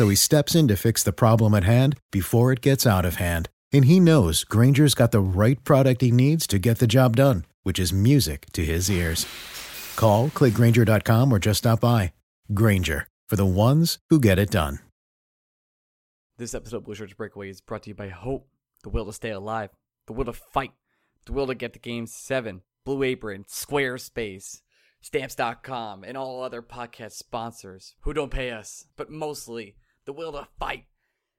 So he steps in to fix the problem at hand before it gets out of hand. And he knows Grainger's got the right product he needs to get the job done, which is music to his ears. Call, clickgrainger.com, or just stop by. Grainger, for the ones who get it done. This episode of Blue Shirts Breakaway is brought to you by Hope, the will to stay alive, the will to fight, the will to get to Game 7, Blue Apron, Squarespace, Stamps.com, and all other podcast sponsors who don't pay us, but mostly the will to fight,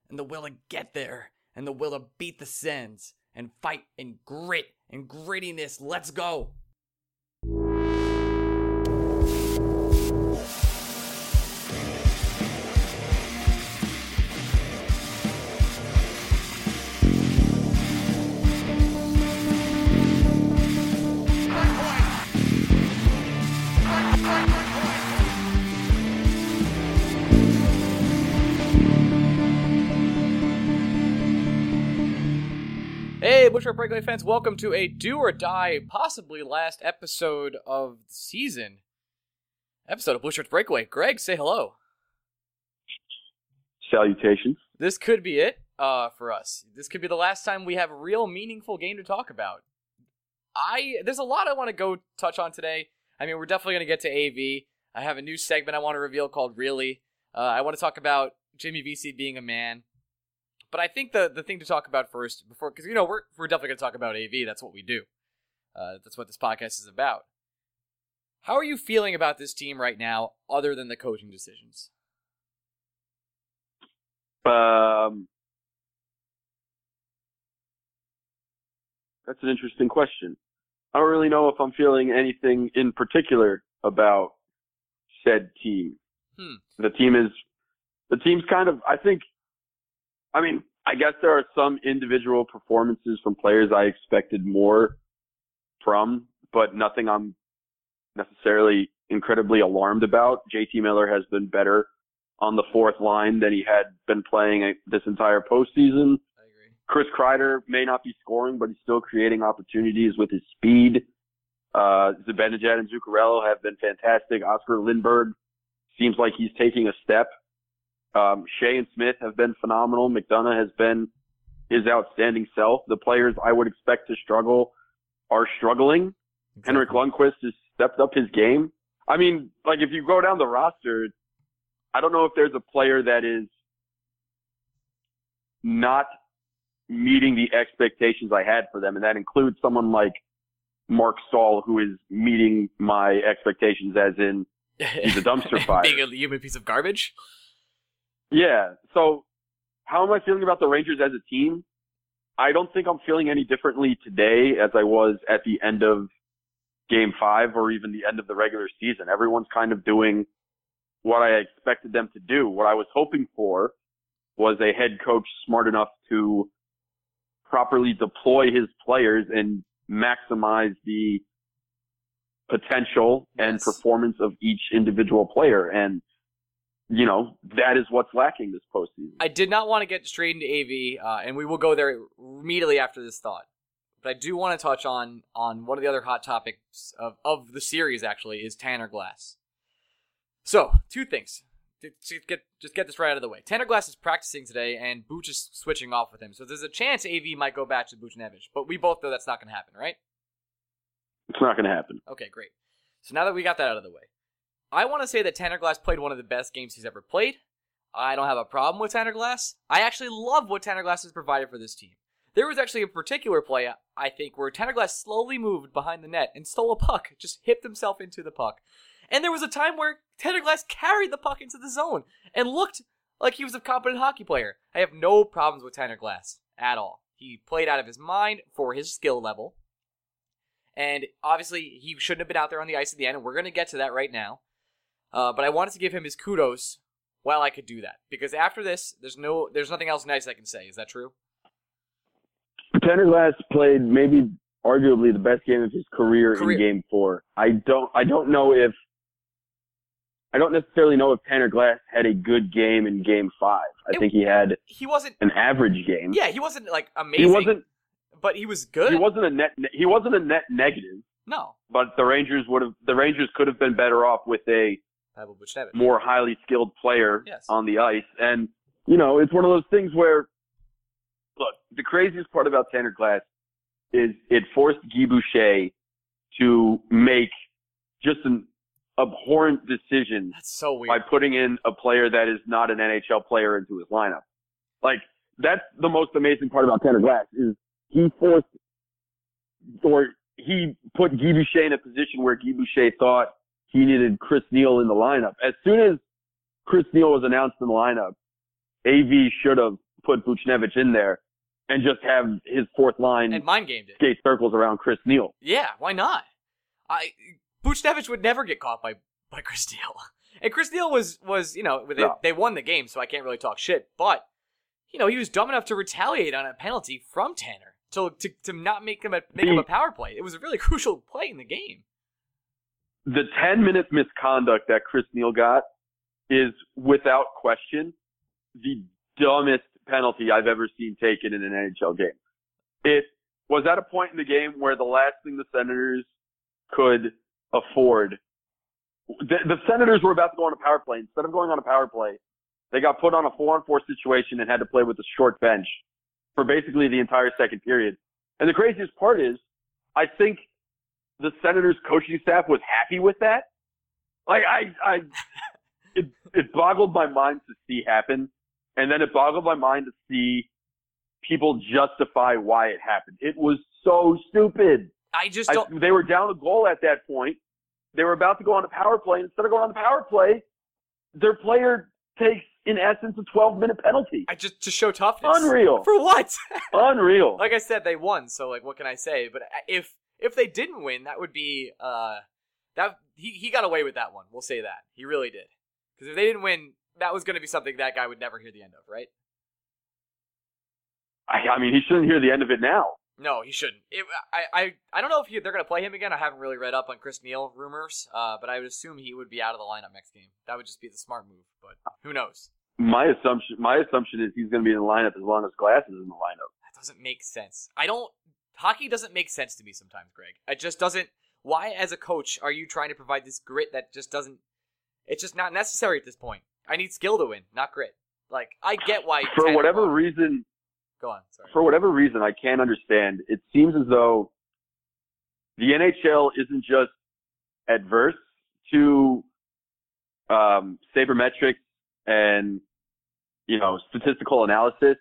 and the will to get there, and the will to beat the Sens, and fight and grit and grittiness. Let's go! Hey, Bushwick Breakaway fans, welcome to a do or die, possibly last episode of the season. Episode of Bushwick Breakaway. Greg, say hello. Salutations. This could be it uh, for us. This could be the last time we have a real meaningful game to talk about. I there's a lot I want to go touch on today. I mean, we're definitely going to get to AV. I have a new segment I want to reveal called Really. Uh, I want to talk about Jimmy Vesey being a man. But I think the the thing to talk about first, before because you know we're we're definitely going to talk about AV. That's what we do. Uh, that's what this podcast is about. How are you feeling about this team right now, other than the coaching decisions? Um, that's an interesting question. I don't really know if I'm feeling anything in particular about said team. Hmm. The team is, the team's kind of, I think, I mean, I guess there are some individual performances from players I expected more from, but nothing I'm necessarily incredibly alarmed about. JT Miller has been better on the fourth line than he had been playing this entire postseason. I agree. Chris Kreider may not be scoring, but he's still creating opportunities with his speed. Uh, Zibanejad and Zuccarello have been fantastic. Oscar Lindberg seems like he's taking a step. Um, Skjei and Smith have been phenomenal. McDonagh has been his outstanding self. The players I would expect to struggle are struggling. Henrik Lundqvist has stepped up his game. I mean, like if you go down the roster, I don't know if there's a player that is not meeting the expectations I had for them, and that includes someone like Mark Staal, who is meeting my expectations as in he's a dumpster fire. Being a human piece of garbage. Yeah. So how am I feeling about the Rangers as a team? I don't think I'm feeling any differently today as I was at the end of game five or even the end of the regular season. Everyone's kind of doing what I expected them to do. What I was hoping for was a head coach smart enough to properly deploy his players and maximize the potential and performance of each individual player. And, you know, that is what's lacking this postseason. I did not want to get straight into AV, uh, and we will go there immediately after this thought. But I do want to touch on on one of the other hot topics of, of the series. Actually, is Tanner Glass. So, two things. To get just get this right out of the way. Tanner Glass is practicing today, and Booch is switching off with him. So there's a chance AV might go back to Buchnevich, but we both know that's not going to happen, right? It's not going to happen. Okay, great. So now that we got that out of the way, I want to say that Tanner Glass played one of the best games he's ever played. I don't have a problem with Tanner Glass. I actually love what Tanner Glass has provided for this team. There was actually a particular play, I think, where Tanner Glass slowly moved behind the net and stole a puck, just hipped himself into the puck. And there was a time where Tanner Glass carried the puck into the zone and looked like he was a competent hockey player. I have no problems with Tanner Glass at all. He played out of his mind for his skill level. And obviously, he shouldn't have been out there on the ice at the end, and we're going to get to that right now. Uh, but I wanted to give him his kudos while I could do that because after this, there's no, there's nothing else nice I can say. Is that true? Tanner Glass played maybe arguably the best game of his career, Career. in Game Four. I don't, I don't know if, I don't necessarily know if Tanner Glass had a good game in Game Five. I It- think he had He wasn't. an average game. Yeah, he wasn't like amazing. he wasn't. but he was good. He wasn't a net. He wasn't a net negative. no, But the Rangers would have. The Rangers could have been better off with a. more highly skilled player Yes. on the ice. And, you know, it's one of those things where, look, the craziest part about Tanner Glass is it forced Guy Boucher to make just an abhorrent decision That's so weird. by putting in a player that is not an NHL player into his lineup. Like, that's the most amazing part about Tanner Glass is he forced, or he put Guy Boucher in a position where Guy Boucher thought he needed Chris Neil in the lineup. As soon as Chris Neil was announced in the lineup, AV should have put Buchnevich in there and just have his fourth line and mind gamed it. skate circles around Chris Neil. Yeah, why not? I Buchnevich would never get caught by by Chris Neil. And Chris Neil was was you know they, No. they won the game, so I can't really talk shit. But you know he was dumb enough to retaliate on a penalty from Tanner to to, to not make him a make him a power play. It was a really crucial play in the game. The 10 minute misconduct that Chris Neil got is without question the dumbest penalty I've ever seen taken in an NHL game. It was at a point in the game where the last thing the Senators could afford, the, the Senators were about to go on a power play. Instead of going on a power play, they got put on a four on four situation and had to play with a short bench for basically the entire second period. And the craziest part is, I think the Senators coaching staff was happy with that. Like I, I, it, it boggled my mind to see happen, and then it boggled my mind to see people justify why it happened. It was so stupid. I just I, they were down a goal at that point. They were about to go on a power play. Instead of going on the power play, their player takes, in essence, a 12 minute penalty. I just to show toughness. Unreal. For what? Unreal. like I said, they won. So like, what can I say? But uh, if if they didn't win, that would be uh that he he got away with that one. We'll say that he really did. Because if they didn't win, that was going to be something that guy would never hear the end of, right? I, I mean, he shouldn't hear the end of it now. No, he shouldn't. It, I, I I don't know if he, they're going to play him again. I haven't really read up on Chris Neil rumors, uh, but I would assume he would be out of the lineup next game. That would just be the smart move, but who knows? My assumption, my assumption is he's going to be in the lineup as long as Glass is in the lineup. That doesn't make sense. I don't. Hockey doesn't make sense to me sometimes, Greg. It just doesn't. Why, as a coach, are you trying to provide this grit that just doesn't? It's just not necessary at this point. I need skill to win, not grit. Like I get why. For whatever won. reason, Go on. Sorry. for whatever reason, I can't understand. It seems as though the NHL isn't just adverse to um, sabermetrics and you know statistical analysis.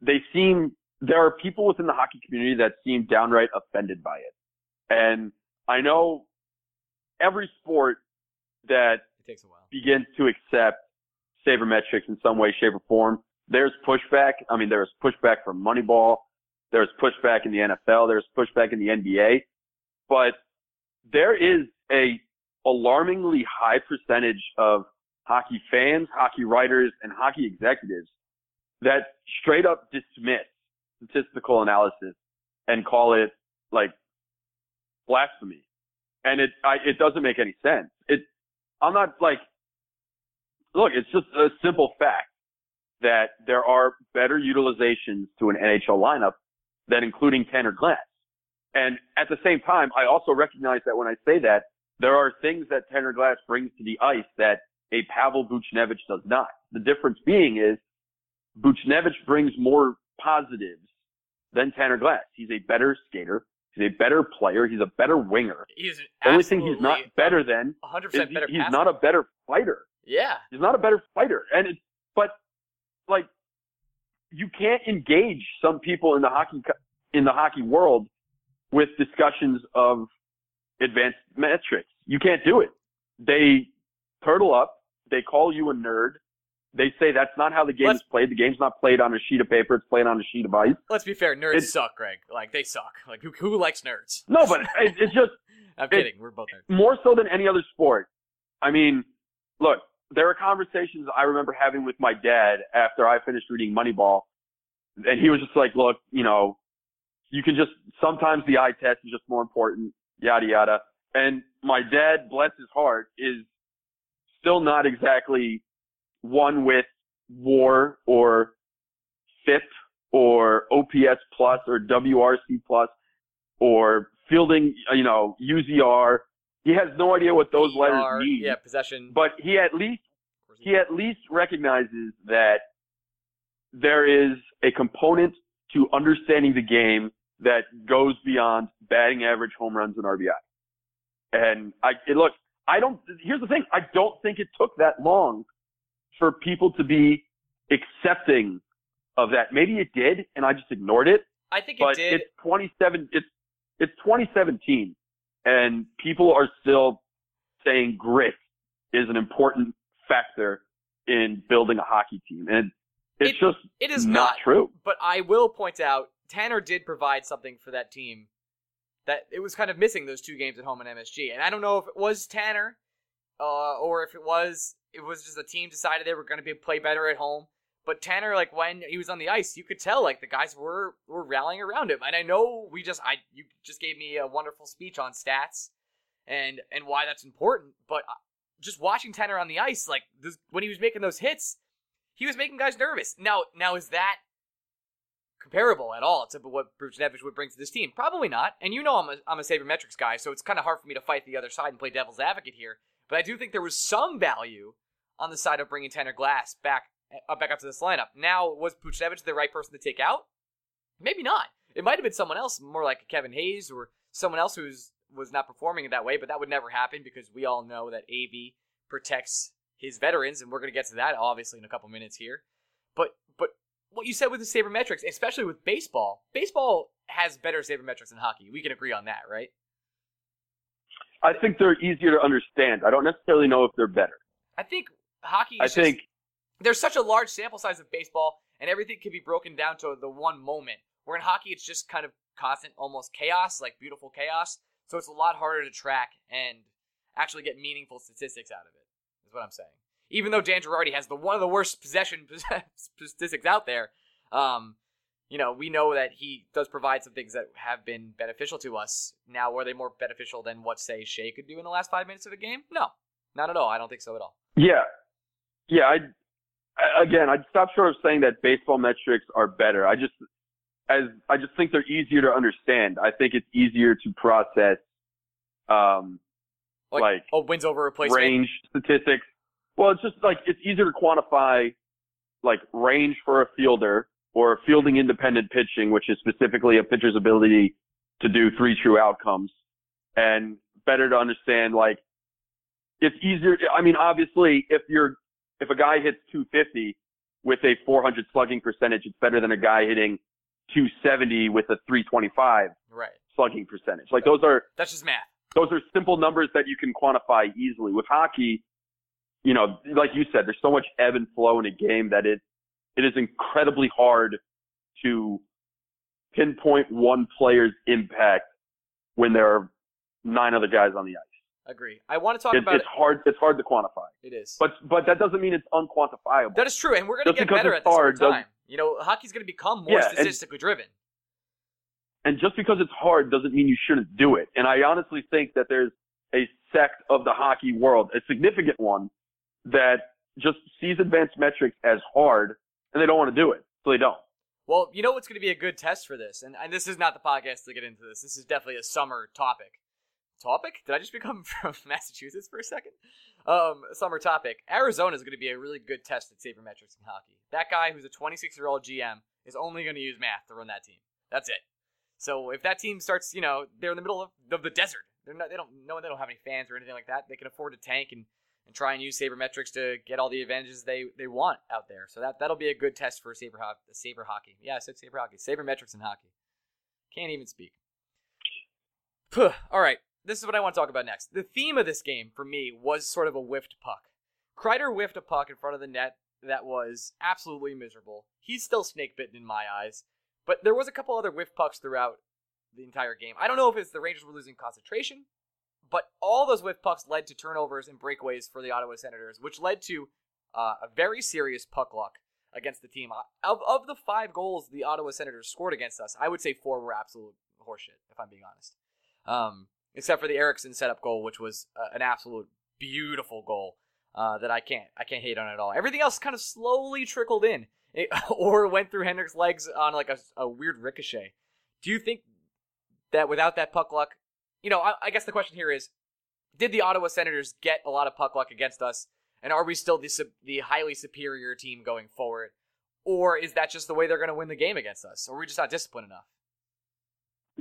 They seem there are people within the hockey community that seem downright offended by it, and I know every sport that It takes a while. begins to accept sabermetrics in some way, shape, or form. There's pushback. I mean, there's pushback from Moneyball. There's pushback in the NFL. There's pushback in the NBA. But there is a alarmingly high percentage of hockey fans, hockey writers, and hockey executives that straight up dismiss statistical analysis and call it like blasphemy. And it, I, it doesn't make any sense. It, I'm not like, look, it's just a simple fact that there are better utilizations to an NHL lineup than including Tanner Glass. And at the same time, I also recognize that when I say that, there are things that Tanner Glass brings to the ice that a Pavel Buchnevich does not. The difference being is Buchnevich brings more positives than Tanner Glass. He's a better skater. He's a better player. He's a better winger. He's The only thing he's not better than 100% he- better. he's passer. not a better fighter. Yeah. He's not a better fighter. And it's, but like you can't engage some people in the hockey in the hockey world with discussions of advanced metrics. You can't do it. They turtle up. They call you a nerd. They say that's not how the game Let's- is played. The game's not played on a sheet of paper. It's played on a sheet of ice. Let's be fair, nerds It's- suck, Greg. Like they suck. Like who who likes nerds? No, but it, it's just I'm kidding. We're both nerds. more so than any other sport. I mean, look, there are conversations I remember having with my dad after I finished reading Moneyball, and he was just like, "Look, you know, you can just sometimes the eye test is just more important, yada yada." And my dad, bless his heart, is still not exactly one with WAR or FIP or OPS plus or WRC plus or fielding, you know, UZR. He has no idea what those letters ER, mean. Yeah, possession. But he at least he at least recognizes that there is a component to understanding the game that goes beyond batting average, home runs, and RBI. And I it, look, I don't. Here's the thing: I don't think it took that long for people to be accepting of that. Maybe it did, and I just ignored it I think it did. it's 27 it's it's 2017 and people are still saying grit is an important factor in building a hockey team and it's It- just it is not, not. true But I will point out, Tanner did provide something for that team that it was kind of missing those two games at home in MSG. And I don't know if it was Tanner, uh, or if it was it was just the team decided they were going to be play better at home. But Tanner, like when he was on the ice, you could tell like the guys were were rallying around him. And I know we just I you just gave me a wonderful speech on stats and and why that's important. But uh, just watching Tanner on the ice, like this, when he was making those hits, he was making guys nervous. Now now is that comparable at all to what Buchnevich would bring to this team? Probably not. And you know I'm a, I'm a sabermetrics guy, so it's kind of hard for me to fight the other side and play devil's advocate here. But I do think there was some value on the side of bringing Tanner Glass back uh, back up to this lineup. Now, was Buchnevich the right person to take out? Maybe not. It might have been someone else, more like Kevin Hayes or someone else who's was not performing in that way. But that would never happen because we all know that AV protects his veterans, and we're going to get to that obviously in a couple minutes here. But but what you said with the sabermetrics, especially with baseball, baseball has better sabermetrics than hockey. We can agree on that, right? I think they're easier to understand i don't necessarily know if they're better I think hockey. Is i just- think there's such a large sample size of baseball, and everything can be broken down to the one moment. Where in hockey, it's just kind of constant, almost chaos, like beautiful chaos. So it's a lot harder to track and actually get meaningful statistics out of it. Is what I'm saying. Even though Dan Girardi has the one of the worst possession statistics out there, um, you know, we know that he does provide some things that have been beneficial to us. Now, were they more beneficial than what, say, Skjei could do in the last five minutes of a game? No, not at all. I don't think so at all. yeah yeah i again i'd stop short of saying that baseball metrics are better i just as i just think they're easier to understand i think it's easier to process um Like, Like, oh, wins over replacement. range statistics. Well, it's just like it's easier to quantify like range for a fielder or fielding independent pitching, which is specifically a pitcher's ability to do three true outcomes and better to understand like it's easier. I mean, obviously if you're, if a guy hits 250 with a 400 slugging percentage, it's better than a guy hitting 270 with a 325 Right. slugging percentage. Like those are, That's just math. those are simple numbers that you can quantify easily. With hockey, you know, like you said, there's so much ebb and flow in a game that it it is incredibly hard to pinpoint one player's impact when there are nine other guys on the ice. Agree. I want to talk It, about it's it. hard. It's hard to quantify. It is. But but that doesn't mean it's unquantifiable. that is true, and we're going to get better at this over time. You know, hockey's going to become more Yeah, and- statistically driven. And just because it's hard doesn't mean you shouldn't do it. And I honestly think that there's a sect of the hockey world, a significant one, that just sees advanced metrics as hard and they don't want to do it. So they don't. Well, you know what's going to be a good test for this, and, and this is not the podcast to get into this. This is definitely a summer topic. Topic? Did I just become from Massachusetts for a second? Um, summer topic. Arizona is going to be a really good test at sabermetrics in hockey. That guy who's a 26 year old GM is only going to use math to run that team. That's it. So if that team starts, you know, they're in the middle of, of the desert. They're not. They don't know. They don't have any fans or anything like that. They can afford to tank and and try and use sabermetrics to get all the advantages they, they want out there. So that that'll be a good test for saber ho- saber hockey. Yeah, I said saber hockey, sabermetrics in hockey. Can't even speak. Puh. All right, this is what I want to talk about next. The theme of this game for me was sort of a whiffed puck. Kreider whiffed a puck in front of the net that was absolutely miserable. He's still snake bitten in my eyes, but there was a couple other whiff pucks throughout the entire game. I don't know if it's the Rangers were losing concentration, but all those whiff pucks led to turnovers and breakaways for the Ottawa Senators, which led to uh, a very serious puck luck against the team. Of, of the five goals the Ottawa Senators scored against us, I would say four were absolute horseshit, if I'm being honest. Um, except for the Eriksson setup goal, which was uh, an absolute beautiful goal uh, that I can't I can't hate on at all. Everything else kind of slowly trickled in, it, or went through Henrik's legs on like a, a weird ricochet. Do you think that without that puck luck, you know, I, I guess the question here is, did the Ottawa Senators get a lot of puck luck against us, and are we still the the highly superior team going forward, or is that just the way they're going to win the game against us, or are we just not disciplined enough?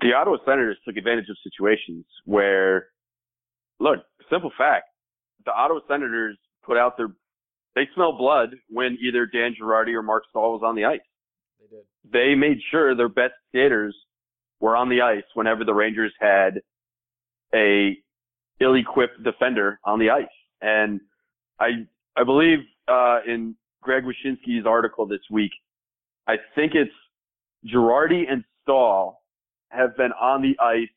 The Ottawa Senators took advantage of situations where, look, simple fact, the Ottawa Senators put out their, they smell blood when either Dan Girardi or Mark Staal was on the ice. They did. They made sure their best skaters were on the ice whenever the Rangers had a ill-equipped defender on the ice. And I, I believe, uh, in Greg Wyshynski's article this week, I think it's Girardi and Staal have been on the ice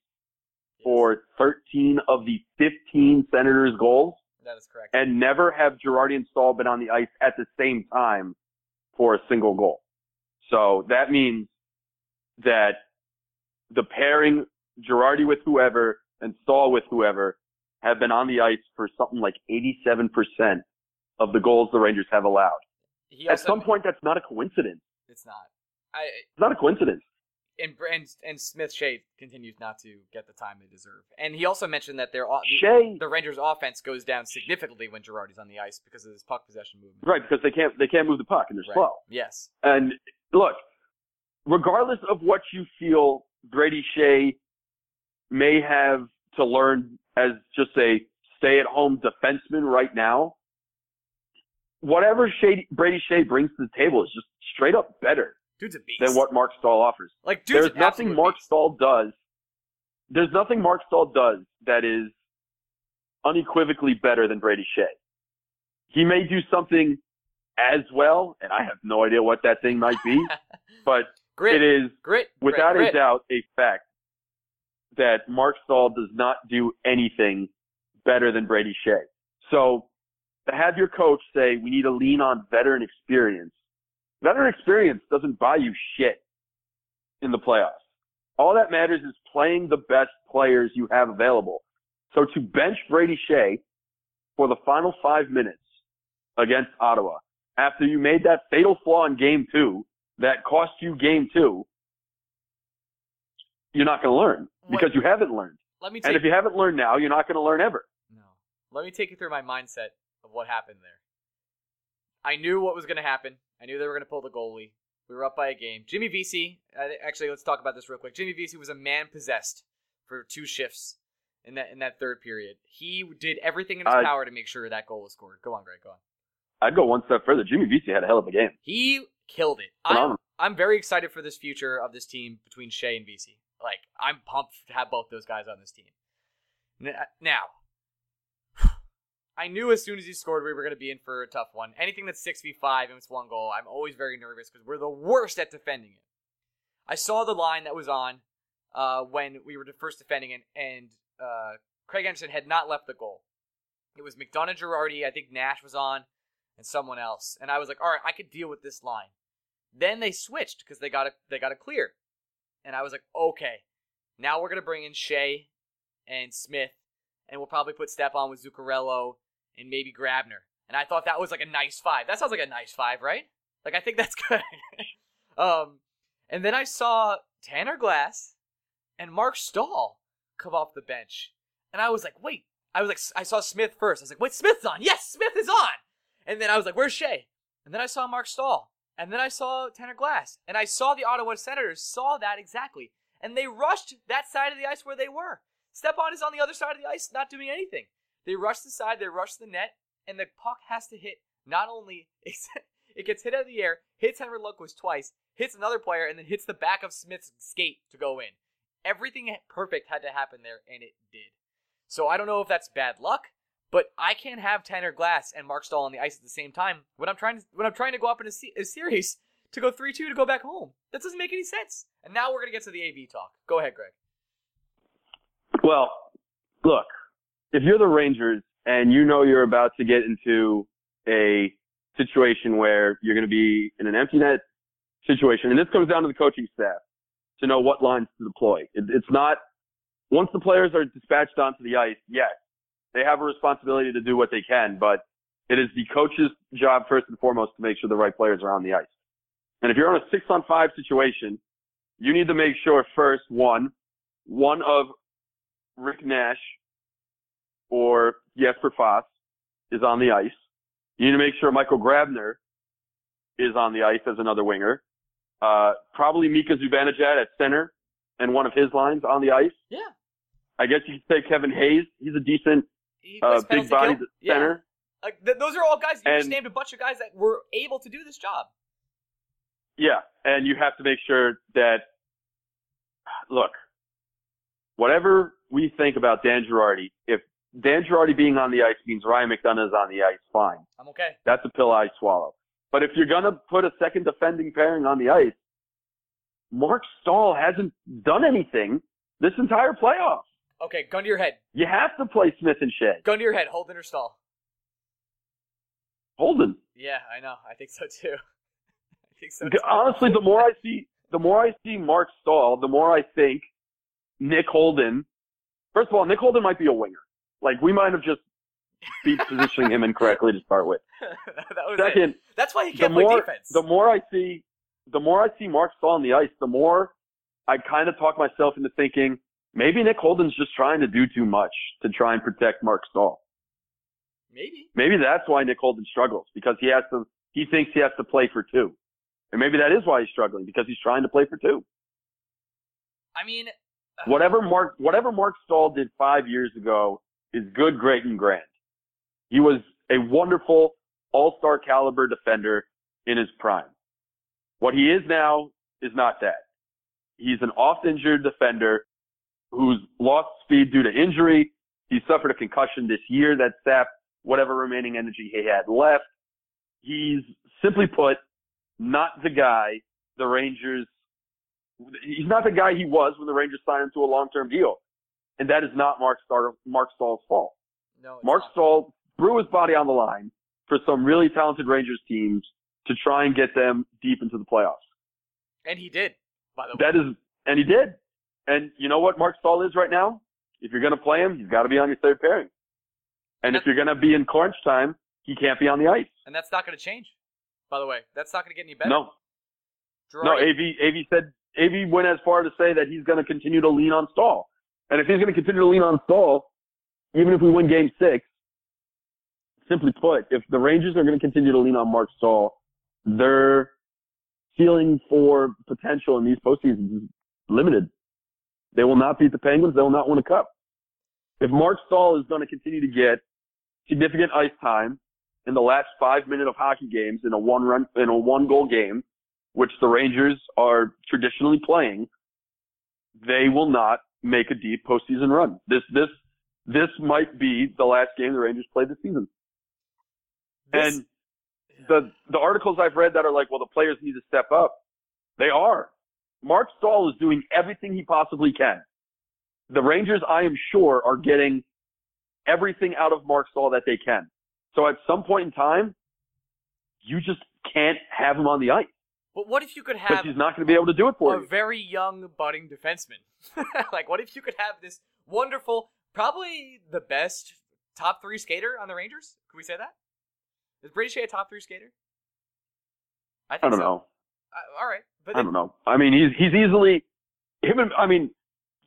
for 13 of the 15 Senators goals That is correct. and never have Girardi and Staal been on the ice at the same time for a single goal. So that means that the pairing Girardi with whoever and Saw with whoever have been on the ice for something like 87% of the goals the Rangers have allowed. He At some point, that's not a coincidence. it's not. I It's not a coincidence. and and and Smith Skjei continues not to get the time they deserve. And he also mentioned that their Skjei, the Rangers' offense goes down significantly when Girardi's on the ice because of his puck possession movement. right, because they can't, they can't move the puck and they're Right. slow. Yes. And look, regardless of what you feel Brady Skjei may have to learn as just a stay at home defenseman right now, whatever Skjei, Brady Skjei brings to the table is just straight up better Dude's a beast. than what Mark Staal offers. like There's nothing Mark beast. Staal does. There's nothing Mark Staal does that is unequivocally better than Brady Skjei. He may do something as well, and I have no idea what that thing might be, but Grit. it is Grit. without grit, a doubt a fact that Mark Staal does not do anything better than Brady Skjei. So to have your coach say we need to lean on veteran experience, veteran experience doesn't buy you shit in the playoffs. All that matters is playing the best players you have available. So to bench Brady Skjei for the final five minutes against Ottawa after you made that fatal flaw in game two that cost you game two, you're not going to learn because What- you haven't learned. Let me And if you haven't learned now, you're not going to learn ever. No. Let me take you through my mindset of what happened there. I knew what was going to happen. I knew they were going to pull the goalie. We were up by a game. Jimmy Vesey, actually, let's talk about this real quick. Jimmy Vesey was a man possessed for two shifts in that in that third period. He did everything in his Uh, power to make sure that goal was scored. Go on, Greg. Go on. I'd go one step further. Jimmy Vesey had a hell of a game. He killed it. I'm, I'm very excited for this future of this team between Skjei and Vesey. Like, I'm pumped to have both those guys on this team. Now, I knew as soon as he scored we were going to be in for a tough one. Anything that's 6v5 and it's one goal, I'm always very nervous because we're the worst at defending it. I saw the line that was on uh, when we were first defending it, and uh, Craig Anderson had not left the goal. It was McDonagh Girardi, I think Nash was on, and someone else. And I was like, all right, I could deal with this line. Then they switched because they got a they got a clear, and I was like, okay, now we're gonna bring in Skjei and Smith, and we'll probably put Stepan with Zuccarello and maybe Grabner. And I thought that was like a nice five. That sounds like a nice five, right? Like I think that's good. um, and then I saw Tanner Glass and Mark Staal come off the bench, and I was like, wait. I was like, I saw Smith first. I was like, wait, Smith's on. Yes, Smith is on. And then I was like, where's Skjei? And then I saw Mark Staal. And then I saw Tanner Glass. And I saw the Ottawa Senators saw that exactly. And they rushed that side of the ice where they were. Stepan is on the other side of the ice, not doing anything. They rushed the side, they rushed the net, and the puck has to hit not only it gets hit out of the air, hits Henry Lundqvist twice, hits another player, and then hits the back of Smith's skate to go in. Everything perfect had to happen there, and it did. So I don't know if that's bad luck, but I can't have Tanner Glass and Mark Staal on the ice at the same time when I'm trying to when I'm trying to go up in a, a series to go three two to go back home. That doesn't make any sense. And now we're gonna get to the AV talk. Go ahead, Greg. Well, look, if you're the Rangers and you know you're about to get into a situation where you're going to be in an empty net situation, and this comes down to the coaching staff to know what lines to deploy. It, it's not once the players are dispatched onto the ice. Yes, they have a responsibility to do what they can, but it is the coach's job first and foremost to make sure the right players are on the ice. And if you're on a six on five situation, you need to make sure first, one, one of Rick Nash or Jesper Fast is on the ice. You need to make sure Michael Grabner is on the ice as another winger. Uh, probably Mika Zibanejad at center and one of his lines on the ice. Yeah. I guess you could say Kevin Hayes. He's a decent, He uh, big body kill. Yeah. center. Like th- those are all guys. You just named a bunch of guys that were able to do this job. Yeah, and you have to make sure that, look, whatever we think about Dan Girardi, if Dan Girardi being on the ice means Ryan McDonagh is on the ice, fine. I'm okay. That's a pill I swallow. But if you're gonna put a second defending pairing on the ice, Mark Staal hasn't done anything this entire playoff. Okay, gun to your head. You have to play Smith and Skjei. Gun to your head. Holden or Staal. Holden. Yeah, I know. I think so too. I think so. Too. Honestly, the more I see, the more I see Mark Staal, the more I think Nick Holden. First of all, Nick Holden might be a winger. Like we might have just be positioning him incorrectly to start with. that was it. Second, That's why he can't play more defense. the more I see, the more I see Mark Staal on the ice, the more I kind of talk myself into thinking maybe Nick Holden's just trying to do too much to try and protect Mark Staal. Maybe. Maybe that's why Nick Holden struggles because he has to. He thinks he has to play for two, and maybe that is why he's struggling because he's trying to play for two. I mean, uh, Whatever Mark, whatever Mark Staal did five years ago is good, great, and grand. He was a wonderful all-star caliber defender in his prime. What he is now is not that. He's an oft-injured defender who's lost speed due to injury. He suffered a concussion this year that sapped whatever remaining energy he had left. He's simply put not the guy the Rangers he's not the guy he was when the Rangers signed him to a long-term deal. And that is not Mark, Star- Mark Staal's fault. no. Mark not. Staal threw his body on the line for some really talented Rangers teams to try and get them deep into the playoffs. and he did. By the way, That is, and he did. And you know what Mark Staal is right now? If you're going to play him, he's got to be on your third pairing. And if you're going to be in crunch time, he can't be on the ice. and that's not going to change. By the way, that's not going to get any better. No, no. AV, AV said, AV went as far to say that he's going to continue to lean on Staal. And if he's going to continue to lean on Staal, even if we win game six, simply put, if the Rangers are going to continue to lean on Mark Staal, their ceiling for potential in these postseasons is limited. They will not beat the Penguins. They will not win a cup. If Mark Staal is going to continue to get significant ice time in the last five minute of hockey games in a one run, in a one goal game, which the Rangers are traditionally playing, they will not make a deep postseason run. This, this, this might be the last game the Rangers play this season. This- and the, the articles I've read that are like, well, the players need to step up. They are. Mark Staal is doing everything he possibly can. The Rangers, I am sure, are getting everything out of Mark Staal that they can. So at some point in time, you just can't have him on the ice but what if you could have he's not going to be able to do it for a you. very young budding defenseman? like, what if you could have this wonderful, probably the best top three skater on the Rangers? Could we say that? Is Brady Skjei a top three skater? I think I don't so. know. Uh, all right, but I don't know. I mean, he's he's easily him. And, I mean,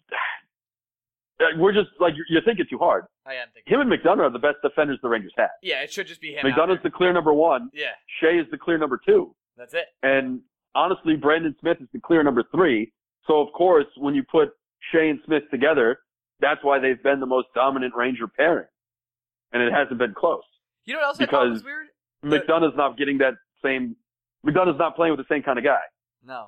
we're just like you're, thinking too hard. I am thinking. Him and McDonagh are the best defenders the Rangers have. Yeah, it should just be him. McDonagh's the clear number one. Yeah, Skjei is the clear number two. that's it. And honestly, Brendan Smith is the clear number three. So of course, when you put Skjei and Smith together, that's why they've been the most dominant Ranger pairing. And it hasn't been close. You know what else I thought was Because- weird? McDonagh's not getting that same. McDonagh's not playing with the same kind of guy. No.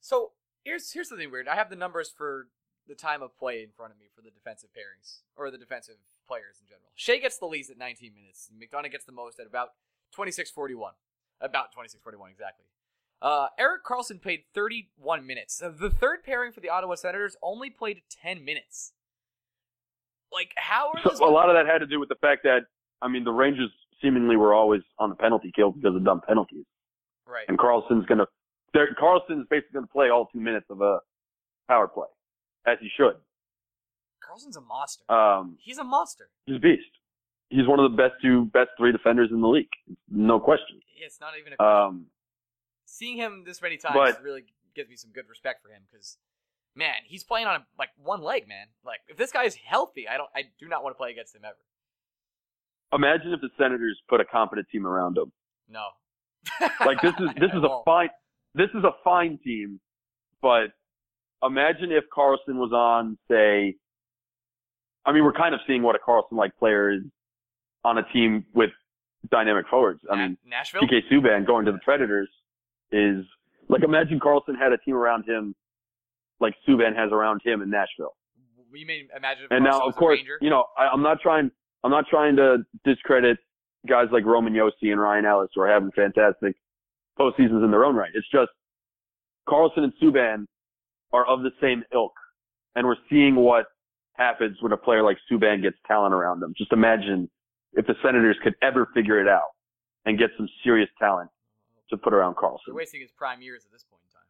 So here's here's something weird. I have the numbers for the time of play in front of me for the defensive pairings or the defensive players in general. Skjei gets the least at 19 minutes. And McDonagh gets the most at about 26:41. About 26:41 exactly. Uh, Erik Karlsson played 31 minutes. Uh, The third pairing for the Ottawa Senators only played 10 minutes. Like how are those So a lot of that had to do with the fact that I mean the Rangers seemingly were always on the penalty kill because of dumb penalties, right? and Karlsson's gonna. they're- Karlsson's basically gonna play all two minutes of a power play, as he should. Karlsson's a monster. Um, He's a monster. he's a beast. He's one of the best two, best three defenders in the league, no question. It's not even a question. Um, seeing him this many times But- really gives me some good respect for him because man he's playing on like one leg man like if this guy is healthy i don't i do not want to play against him ever imagine if the Senators put a competent team around him. no Like this is this is a fine this is a fine team, but imagine if Karlsson was on, say, I mean, we're kind of seeing what a Karlsson like player is on a team with dynamic forwards. I mean, nashville PK Subban going to the Predators is like imagine Karlsson had a team around him like Subban has around him in Nashville. you may imagine if And now, of course, you know, I, I'm not trying. I'm not trying to discredit guys like Roman Josi and Ryan Ellis who are having fantastic postseasons in their own right. It's just Karlsson and Subban are of the same ilk, and we're seeing what happens when a player like Subban gets talent around them. Just imagine if the Senators could ever figure it out and get some serious talent to put around Karlsson. they're wasting his prime years at this point in time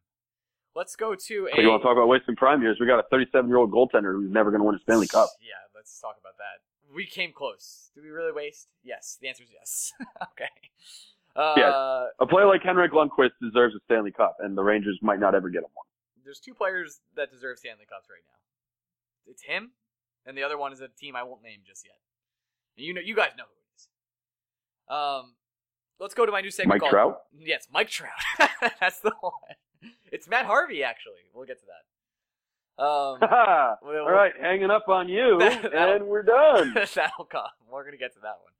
let's go to a you want to talk about wasting prime years? We got a 37 year old goaltender who's never going to win a Stanley Cup. yeah let's talk about that we came close did we really waste yes the answer is yes okay uh, Yes. A player like Henrik Lundqvist deserves a Stanley Cup, and the Rangers might not ever get him one. there's two players that deserve Stanley Cups right now. It's him, and the other one is a team I won't name just yet. And you know, you guys know who it is. Um, let's go to my new segment. Mike called, Trout? Yes, Mike Trout. That's the one. It's Matt Harvey, actually. We'll get to that. Um, All well, right, hanging up on you, That- and we're done. that'll come. We're gonna get to that one.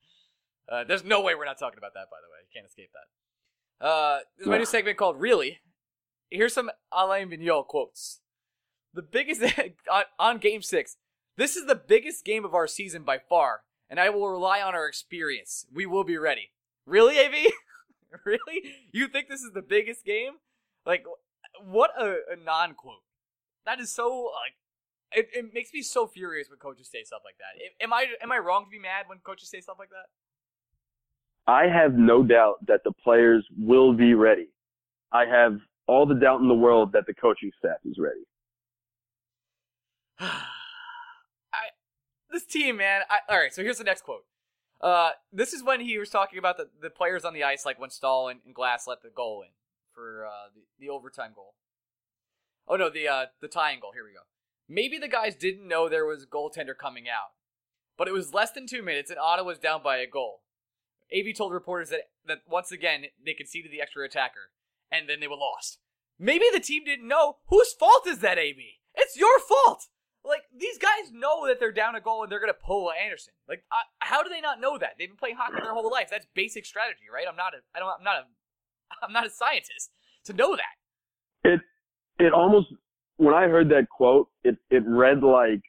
Uh, there's no way we're not talking about that, by the way. You can't escape that. Uh, this is my new segment called "Really." Here's some Alain Vigneault quotes. The biggest on, on Game Six. This is the biggest game of our season by far, and I will rely on our experience. We will be ready. Really, Av? really? You think this is the biggest game? Like, what a, a non-quote. That is so like it, it makes me so furious when coaches say stuff like that. Am I am I wrong to be mad when coaches say stuff like that? I have no doubt that the players will be ready. I have all the doubt in the world that the coaching staff is ready. I this team, man. I, all right, so here's the next quote. Uh, this is when he was talking about the, the players on the ice, like when Staal and, and Glass let the goal in for uh, the, the overtime goal. Oh no, the uh, the tying. Here we go. Maybe the guys didn't know there was a goaltender coming out, but it was less than two minutes, and Ottawa's down by a goal. AV told reporters that that once again they conceded the extra attacker, and then they were lost. Maybe the team didn't know. Whose fault is that, AV? It's your fault. Like these guys know that they're down a goal and they're gonna pull Anderson. Like, how do they not know that? They've been playing hockey their whole life. That's basic strategy, right? I'm not a, I don't, I'm not a, I'm not a scientist to know that. It it almost when I heard that quote, it it read like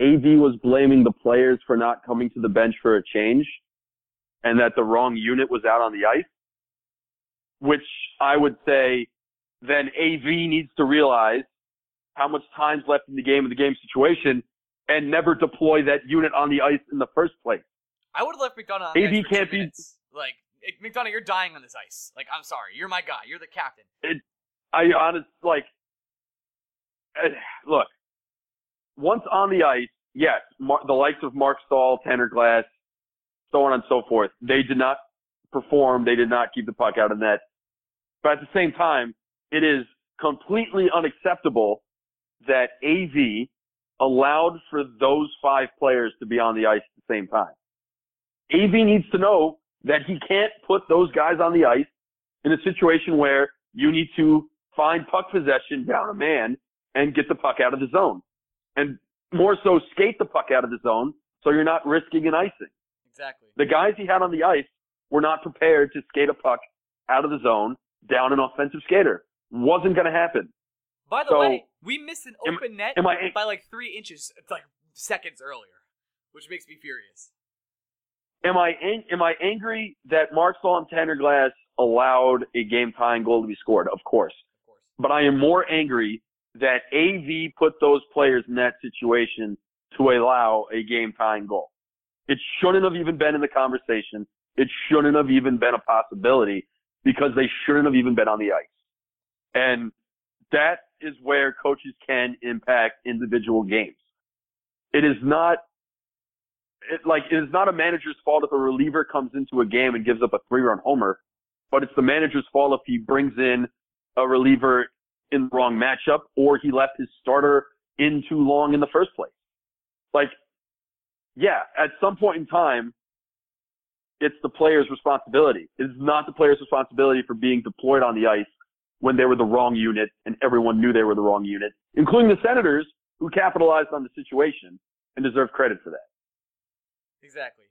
AV was blaming the players for not coming to the bench for a change, and that the wrong unit was out on the ice. Which I would say, then AV needs to realize how much time's left in the game of the game situation, and never deploy that unit on the ice in the first place. I would have left McDonagh AV can't be- Like McDonagh, you're dying on this ice. Like, I'm sorry, you're my guy. You're the captain. I honest like look. Once on the ice, yes, Mar- the likes of Mark Staal, Tanner Glass, so on and so forth, they did not perform. They did not keep the puck out of net. But at the same time, it is completely unacceptable that AV allowed for those five players to be on the ice at the same time. AV needs to know that he can't put those guys on the ice in a situation where you need to find puck possession down a man and get the puck out of the zone. And more so skate the puck out of the zone so you're not risking an icing. Exactly. The guys he had on the ice were not prepared to skate a puck out of the zone down an offensive skater. Wasn't going to happen. By the So, way, we missed an am- open net am I- by like three inches, like seconds earlier, which makes me furious. Am I ang- am I angry that Mark Staal and Tanner Glass allowed a game tying goal to be scored? Of course. But I am more angry that AV put those players in that situation to allow a game tying goal. It shouldn't have even been in the conversation. It shouldn't have even been a possibility because they shouldn't have even been on the ice. And that is where coaches can impact individual games. It is not it, like it is not a manager's fault if a reliever comes into a game and gives up a three-run homer, but it's the manager's fault if he brings in a reliever in the wrong matchup or he left his starter in too long in the first place. Like, yeah, at some point in time, it's the player's responsibility. It's not the player's responsibility for being deployed on the ice when they were the wrong unit and everyone knew they were the wrong unit, including the Senators who capitalized on the situation and deserve credit for that. Exactly.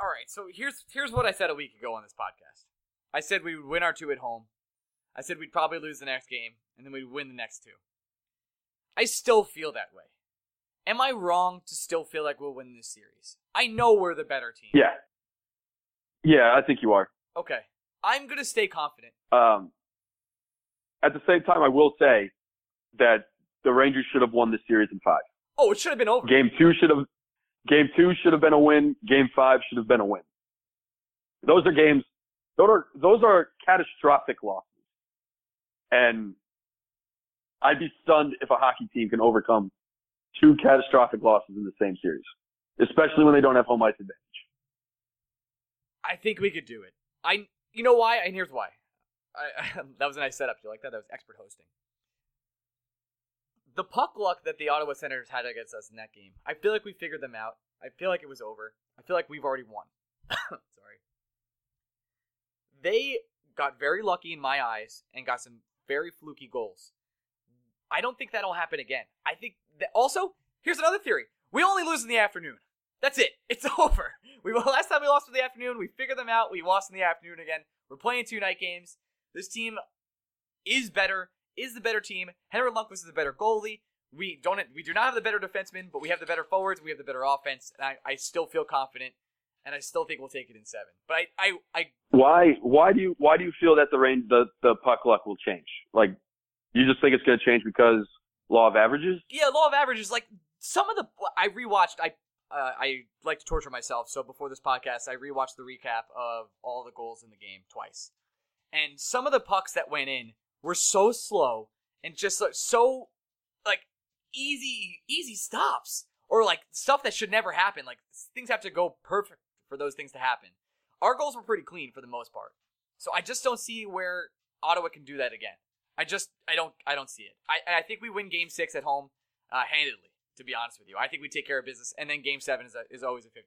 All right, so here's here's what I said a week ago on this podcast. I said we would win our two at home. I said we'd probably lose the next game, and then we'd win the next two. I still feel that way. Am I wrong to still feel like we'll win this series? I know we're the better team. Yeah. Yeah, I think you are. Okay. I'm gonna stay confident. Um, at the same time, I will say that the Rangers should have won this series in five. Oh, it should have been over. Game two should have, game two should have been a win. Game five should have been a win. Those are games, those are, those are catastrophic losses. And I'd be stunned if a hockey team can overcome two catastrophic losses in the same series, especially when they don't have home ice advantage. I think we could do it. I, you know why? And here's why. I, that was a nice setup. Do you like that? That was expert hosting. The puck luck that the Ottawa Senators had against us in that game, I feel like we figured them out. I feel like it was over. I feel like we've already won. Sorry. They got very lucky in my eyes and got some very fluky goals. I don't think that'll happen again. I think that also, here's another theory. We only lose in the afternoon. That's it. It's over. We last time we lost in the afternoon, we figured them out. We lost in the afternoon again. We're playing two night games. This team is better. Is the better team. Henrik Lundqvist is the better goalie. We don't. We do not have the better defensemen, but we have the better forwards. We have the better offense, and I, I still feel confident, and I still think we'll take it in seven. But I, I, I Why, why do you, why do you feel that the rain, the, the puck luck will change? Like, you just think it's going to change because law of averages? yeah, law of averages. Like some of the I rewatched. I uh, I like to torture myself. So before this podcast, I rewatched the recap of all the goals in the game twice, and some of the pucks that went in were so slow and just like, so like easy easy stops or like stuff that should never happen. Like things have to go perfect for those things to happen. Our goals were pretty clean for the most part, so I just don't see where Ottawa can do that again. I just I don't I don't see it. I I think we win Game Six at home uh, handedly. To be honest with you, I think we take care of business, and then Game Seven is a, is always a 50-50.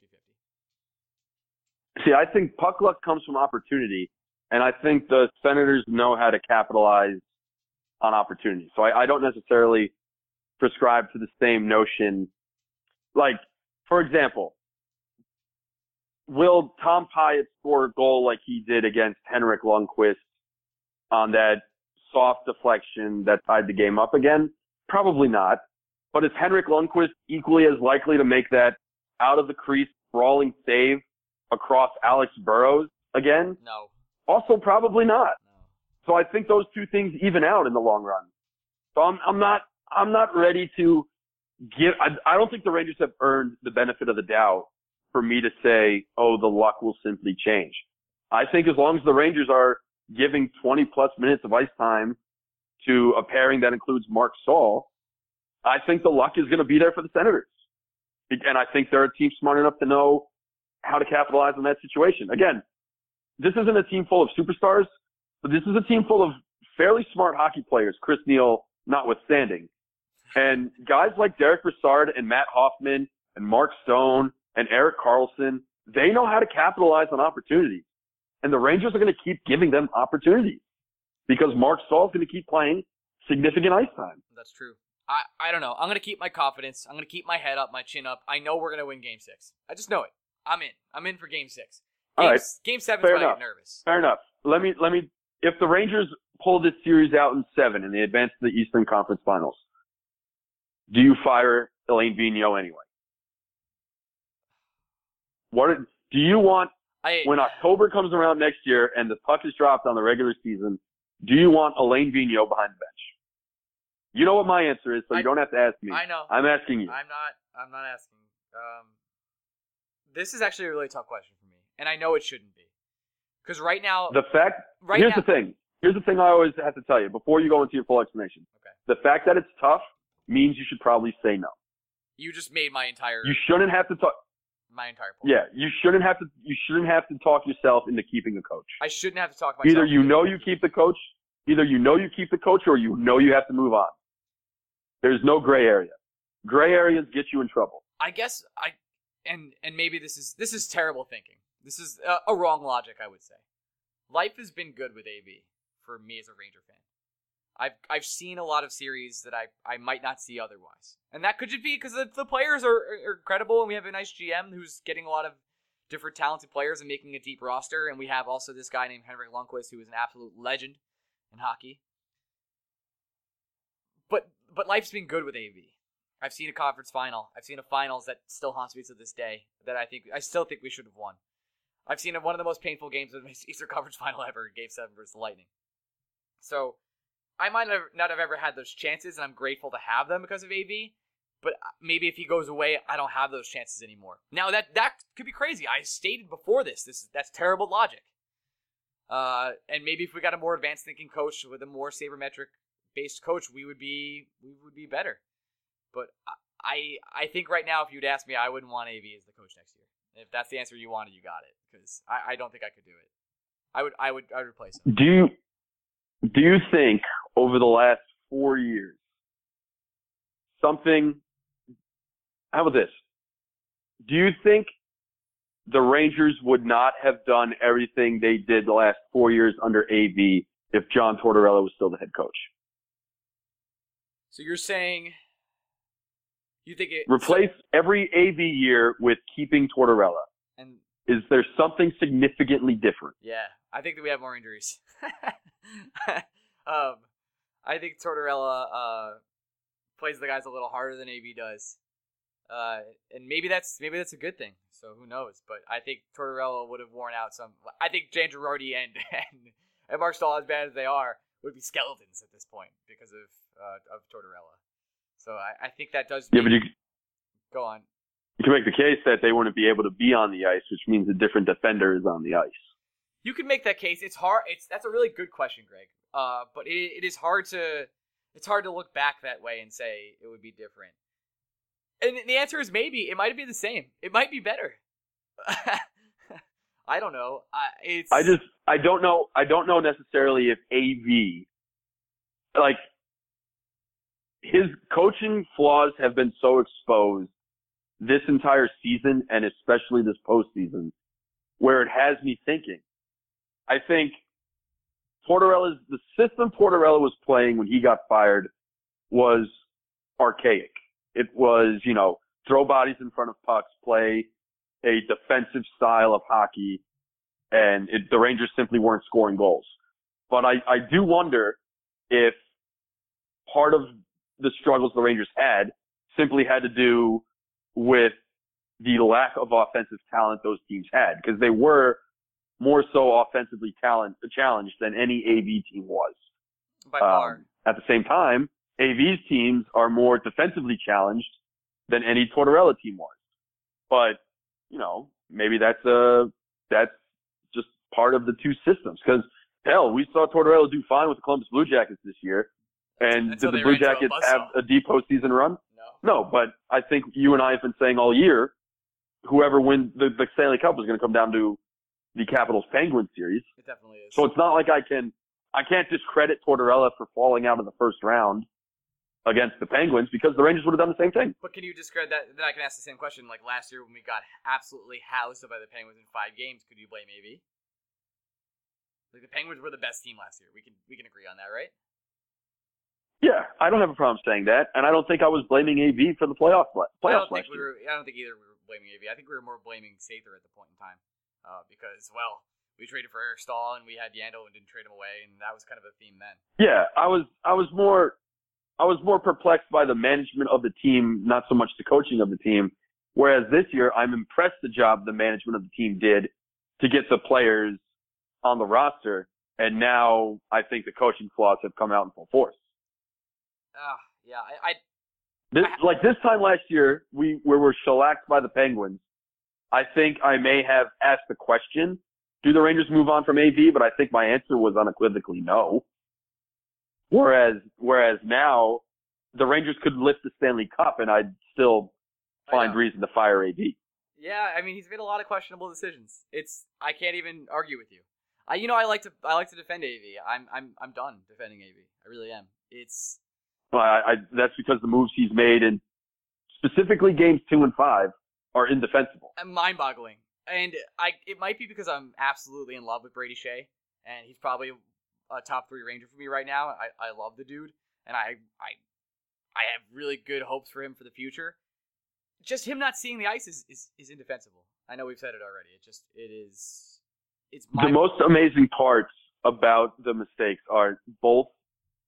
See, I think puck luck comes from opportunity, and I think the Senators know how to capitalize on opportunity. So I, I don't necessarily prescribe to the same notion. Like, for example, will Tom Pyatt score a goal like he did against Henrik Lundqvist on that soft deflection that tied the game up again? Probably not. But is Henrik Lundqvist equally as likely to make that out of the crease brawling save across Alex Burrows again? No, Also, probably not. no. So I think those two things even out in the long run. So I'm, I'm not, I'm not ready to give, I, I don't think the Rangers have earned the benefit of the doubt for me to say, oh, the luck will simply change. I think as long as the Rangers are giving 20 plus minutes of ice time to a pairing that includes Marc Staal, I think the luck is going to be there for the Senators. And I think they're a team smart enough to know how to capitalize on that situation. Again, this isn't a team full of superstars, but this is a team full of fairly smart hockey players, Chris Neil notwithstanding. And guys like Derek Brassard and Matt Hoffman and Mark Stone and Erik Karlsson, they know how to capitalize on opportunities. And the Rangers are going to keep giving them opportunities because Marc Staal is going to keep playing significant ice time. That's true. I, I don't know. I'm gonna keep my confidence. I'm gonna keep my head up, my chin up. I know we're gonna win Game Six. I just know it. I'm in. I'm in for Game Six. All Game, right. game Seven's Fair I enough. get nervous. Fair enough. Let me let me. If the Rangers pull this series out in seven and they advance to the Eastern Conference Finals, do you fire Alain Vigneault anyway? What do you want I when October comes around next year and the puck is dropped on the regular season? Do you want Alain Vigneault behind the bench? You know what my answer is, so you don't have to ask me. I know. I'm asking you. I'm not. I'm not asking. Um, this is actually a really tough question for me, and I know it shouldn't be, because right now, The fact right here's now, the thing. Here's the thing I always have to tell you before you go into your full explanation. Okay. The fact that it's tough means you should probably say no. you just made my entire You shouldn't have to talk. My entire point. Yeah, you shouldn't have to. You shouldn't have to talk yourself into keeping a coach. I shouldn't have to talk myself. Either you know you keep the coach. Either you know you keep the coach, or you know you have to move on. There's no gray area. Gray areas get you in trouble. I guess I, and and maybe this is this is terrible thinking. This is a, a wrong logic, I would say. Life has been good with AV for me as a Ranger fan. I've I've seen a lot of series that I, I might not see otherwise, and that could just be because the, the players are, are, are credible, and we have a nice GM who's getting a lot of different talented players and making a deep roster, and we have also this guy named Henrik Lundqvist who is an absolute legend in hockey. But but life's been good with AV. I've seen a conference final. I've seen a finals that still haunts me to this day. That I think I still think we should have won. I've seen one of the most painful games of the Eastern Conference Final ever, Game Seven versus the Lightning. So I might not have ever had those chances, and I'm grateful to have them because of AV. But maybe if he goes away, I don't have those chances anymore. Now that that could be crazy. I stated before this. This that's terrible logic. Uh, and maybe if we got a more advanced thinking coach with a more sabermetric based coach, we would be we would be better. But I I think right now, if you'd ask me, I wouldn't want AV as the coach next year. If that's the answer you wanted, you got it. Because I, I don't think I could do it. I would I would I would replace him. Do you do you think over the last four years something? How about this? Do you think the Rangers would not have done everything they did the last four years under AV if John Tortorella was still the head coach? So you're saying you think it Replace every AV year with keeping Tortorella. and Is there something significantly different? Yeah, I think that we have more injuries. um, I think Tortorella uh, plays the guys a little harder than AV does, uh, and maybe that's maybe that's a good thing. So who knows? But I think Tortorella would have worn out some. I think Dan Girardi and and, and Marc Staal, as bad as they are, would be skeletons at this point because of uh, of Tortorella. So I, I think that does. Yeah, but you, go on. you can make the case that they wouldn't be able to be on the ice, which means a different defender is on the ice. You can make that case. It's hard. It's that's a really good question, Greg. Uh, but it, it is hard to it's hard to look back that way and say it would be different. And the answer is maybe it might be the same. It might be better. I don't know. I it's I just I don't know I don't know necessarily if AV like his coaching flaws have been so exposed this entire season and especially this postseason where it has me thinking. I think Tortorella's the system Tortorella was playing when he got fired was archaic. It was, you know, throw bodies in front of pucks, play a defensive style of hockey, and it, the Rangers simply weren't scoring goals. But I, I do wonder if part of the struggles the Rangers had simply had to do with the lack of offensive talent those teams had, because they were more so offensively talent challenged than any AV team was. by far. Um, at the same time, AV's teams are more defensively challenged than any Tortorella team was. But, you know, maybe that's a, that's just part of the two systems. Cause hell, we saw Tortorella do fine with the Columbus Blue Jackets this year. And Until did the Blue a Jackets buzzsaw. have a deep postseason run? no. No, but I think you and I have been saying all year, whoever wins the, the Stanley Cup is going to come down to the Capitals Penguins series. It definitely is. So it's not like I can, I can't discredit Tortorella for falling out of the first round against the Penguins because the Rangers would have done the same thing. But can you discredit that? Then I can ask the same question. Like last year when we got absolutely housed by the Penguins in five games, could you blame AV? Like the Penguins were the best team last year. We can we can agree on that, right? Yeah, I don't have a problem saying that, and I don't think I was blaming AV for the playoff play, I playoffs don't think last we year. were. I don't think either we were, blaming AV. I think we were more blaming Sather at the point in time uh, because, well, we traded for Eric Staal and we had Yandle and didn't trade him away, and that was kind of a theme then. Yeah, I was I was more I was more perplexed by the management of the team, not so much the coaching of the team. Whereas this year, I'm impressed the job the management of the team did to get the players on the roster, and now I think the coaching flaws have come out in full force. Ah, yeah, I, I This, like this time last year, we, we were shellacked by the Penguins. I think I may have asked the question, do the Rangers move on from AV? But I think my answer was unequivocally no. Whereas, whereas now the Rangers could lift the Stanley Cup and I'd still find reason to fire AV. Yeah, I mean he's made a lot of questionable decisions. It's I can't even argue with you. I you know I like to I like to defend AV. I'm I'm I'm done defending AV. I really am. It's Well, I, I, that's because the moves he's made and specifically games two and five are indefensible. Uh, mind boggling. And I it might be because I'm absolutely in love with Brady Skjei, and he's probably a top three Ranger for me right now. I, I love the dude, and I I I have really good hopes for him for the future. Just him not seeing the ice is, is, is indefensible. I know we've said it already. It just it is it's The most amazing parts about the mistakes are both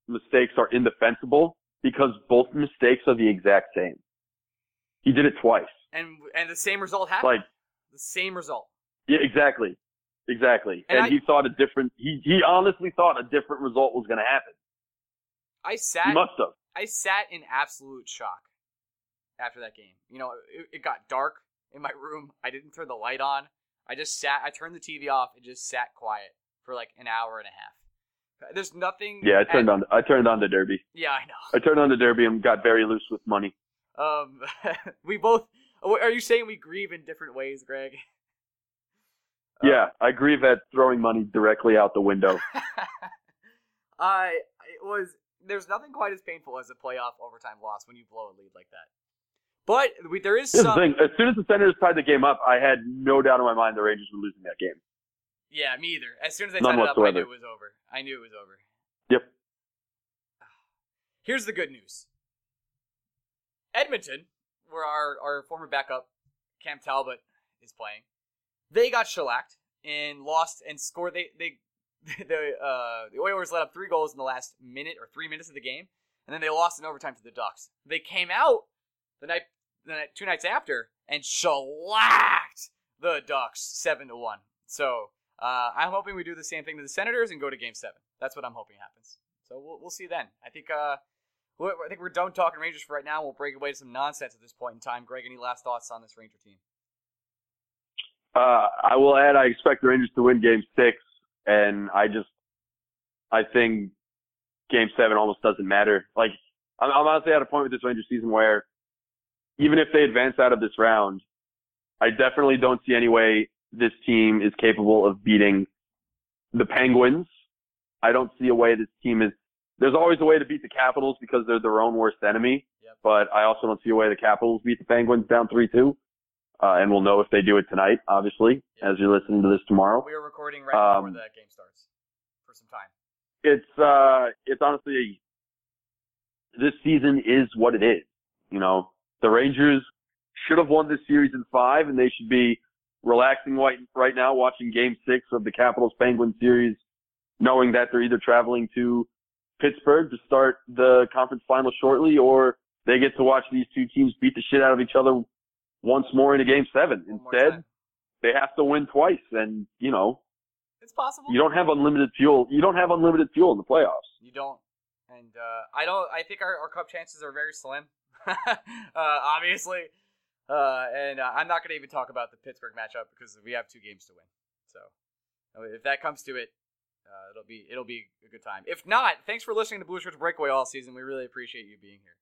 mistakes are indefensible because both mistakes are the exact same. He did it twice. And and the same result happened. Like, the same result. yeah, exactly. Exactly. And And, I- he thought a different, he, he honestly thought a different result was going to happen. I He sat must have. I sat in absolute shock after that game. You know, it, it got dark in my room. I didn't turn the light on. I just sat. I turned the TV off and just sat quiet for like an hour and a half. There's nothing. Yeah, I turned at- on, I turned on the derby. Yeah, I know. I turned on the derby and got very loose with money. Um, we both. Are you saying we grieve in different ways, Greg? Uh, Yeah, I grieve at throwing money directly out the window. I it was. There's nothing quite as painful as a playoff overtime loss when you blow a lead like that. But we, there is Here's the thing: as soon as the Senators tied the game up, I had no doubt in my mind the Rangers were losing that game. Yeah, me either. As soon as they None tied it up, I knew it was over. I knew it was over. Yep. Here's the good news. Edmonton, where our, our former backup Cam Talbot is playing, they got shellacked and lost and scored. They they the uh, the Oilers let up three goals in the last minute or three minutes of the game, and then they lost in overtime to the Ducks. They came out the night the night, two nights after and shellacked the Ducks seven to one. So uh, I'm hoping we do the same thing to the Senators and go to Game Seven. That's what I'm hoping happens. So we'll we'll see then. I think uh, I think we're done talking Rangers for right now. We'll break away to some nonsense at this point in time. Greg, any last thoughts on this Ranger team? Uh, I will add, I expect the Rangers to win Game Six, and I just, I think Game Seven almost doesn't matter. Like, I'm, I'm honestly at a point with this Rangers season where, even if they advance out of this round, I definitely don't see any way this team is capable of beating the Penguins. I don't see a way this team is. There's always a way to beat the Capitals because they're their own worst enemy. Yep. But I also don't see a way the Capitals beat the Penguins down three two. Uh, and we'll know if they do it tonight, obviously, Yep. as you're listening to this tomorrow. We are recording right before Um, the game starts for some time. It's uh, it's honestly, this season is what it is. You know, the Rangers should have won this series in five, and they should be relaxing right right now, watching Game Six of the Capitals Penguins series, knowing that they're either traveling to Pittsburgh to start the conference final shortly, or they get to watch these two teams beat the shit out of each other once more in a Game Seven. One Instead, they have to win twice, and you know, It's possible. you don't have unlimited fuel. You don't have unlimited fuel in the playoffs. You don't. And uh, I don't. I think our, our cup chances are very slim. uh, obviously, uh, and uh, I'm not going to even talk about the Pittsburgh matchup because we have two games to win. So if that comes to it, uh, it'll be it'll be a good time. If not, thanks for listening to Blue Shirts Breakaway all season. We really appreciate you being here.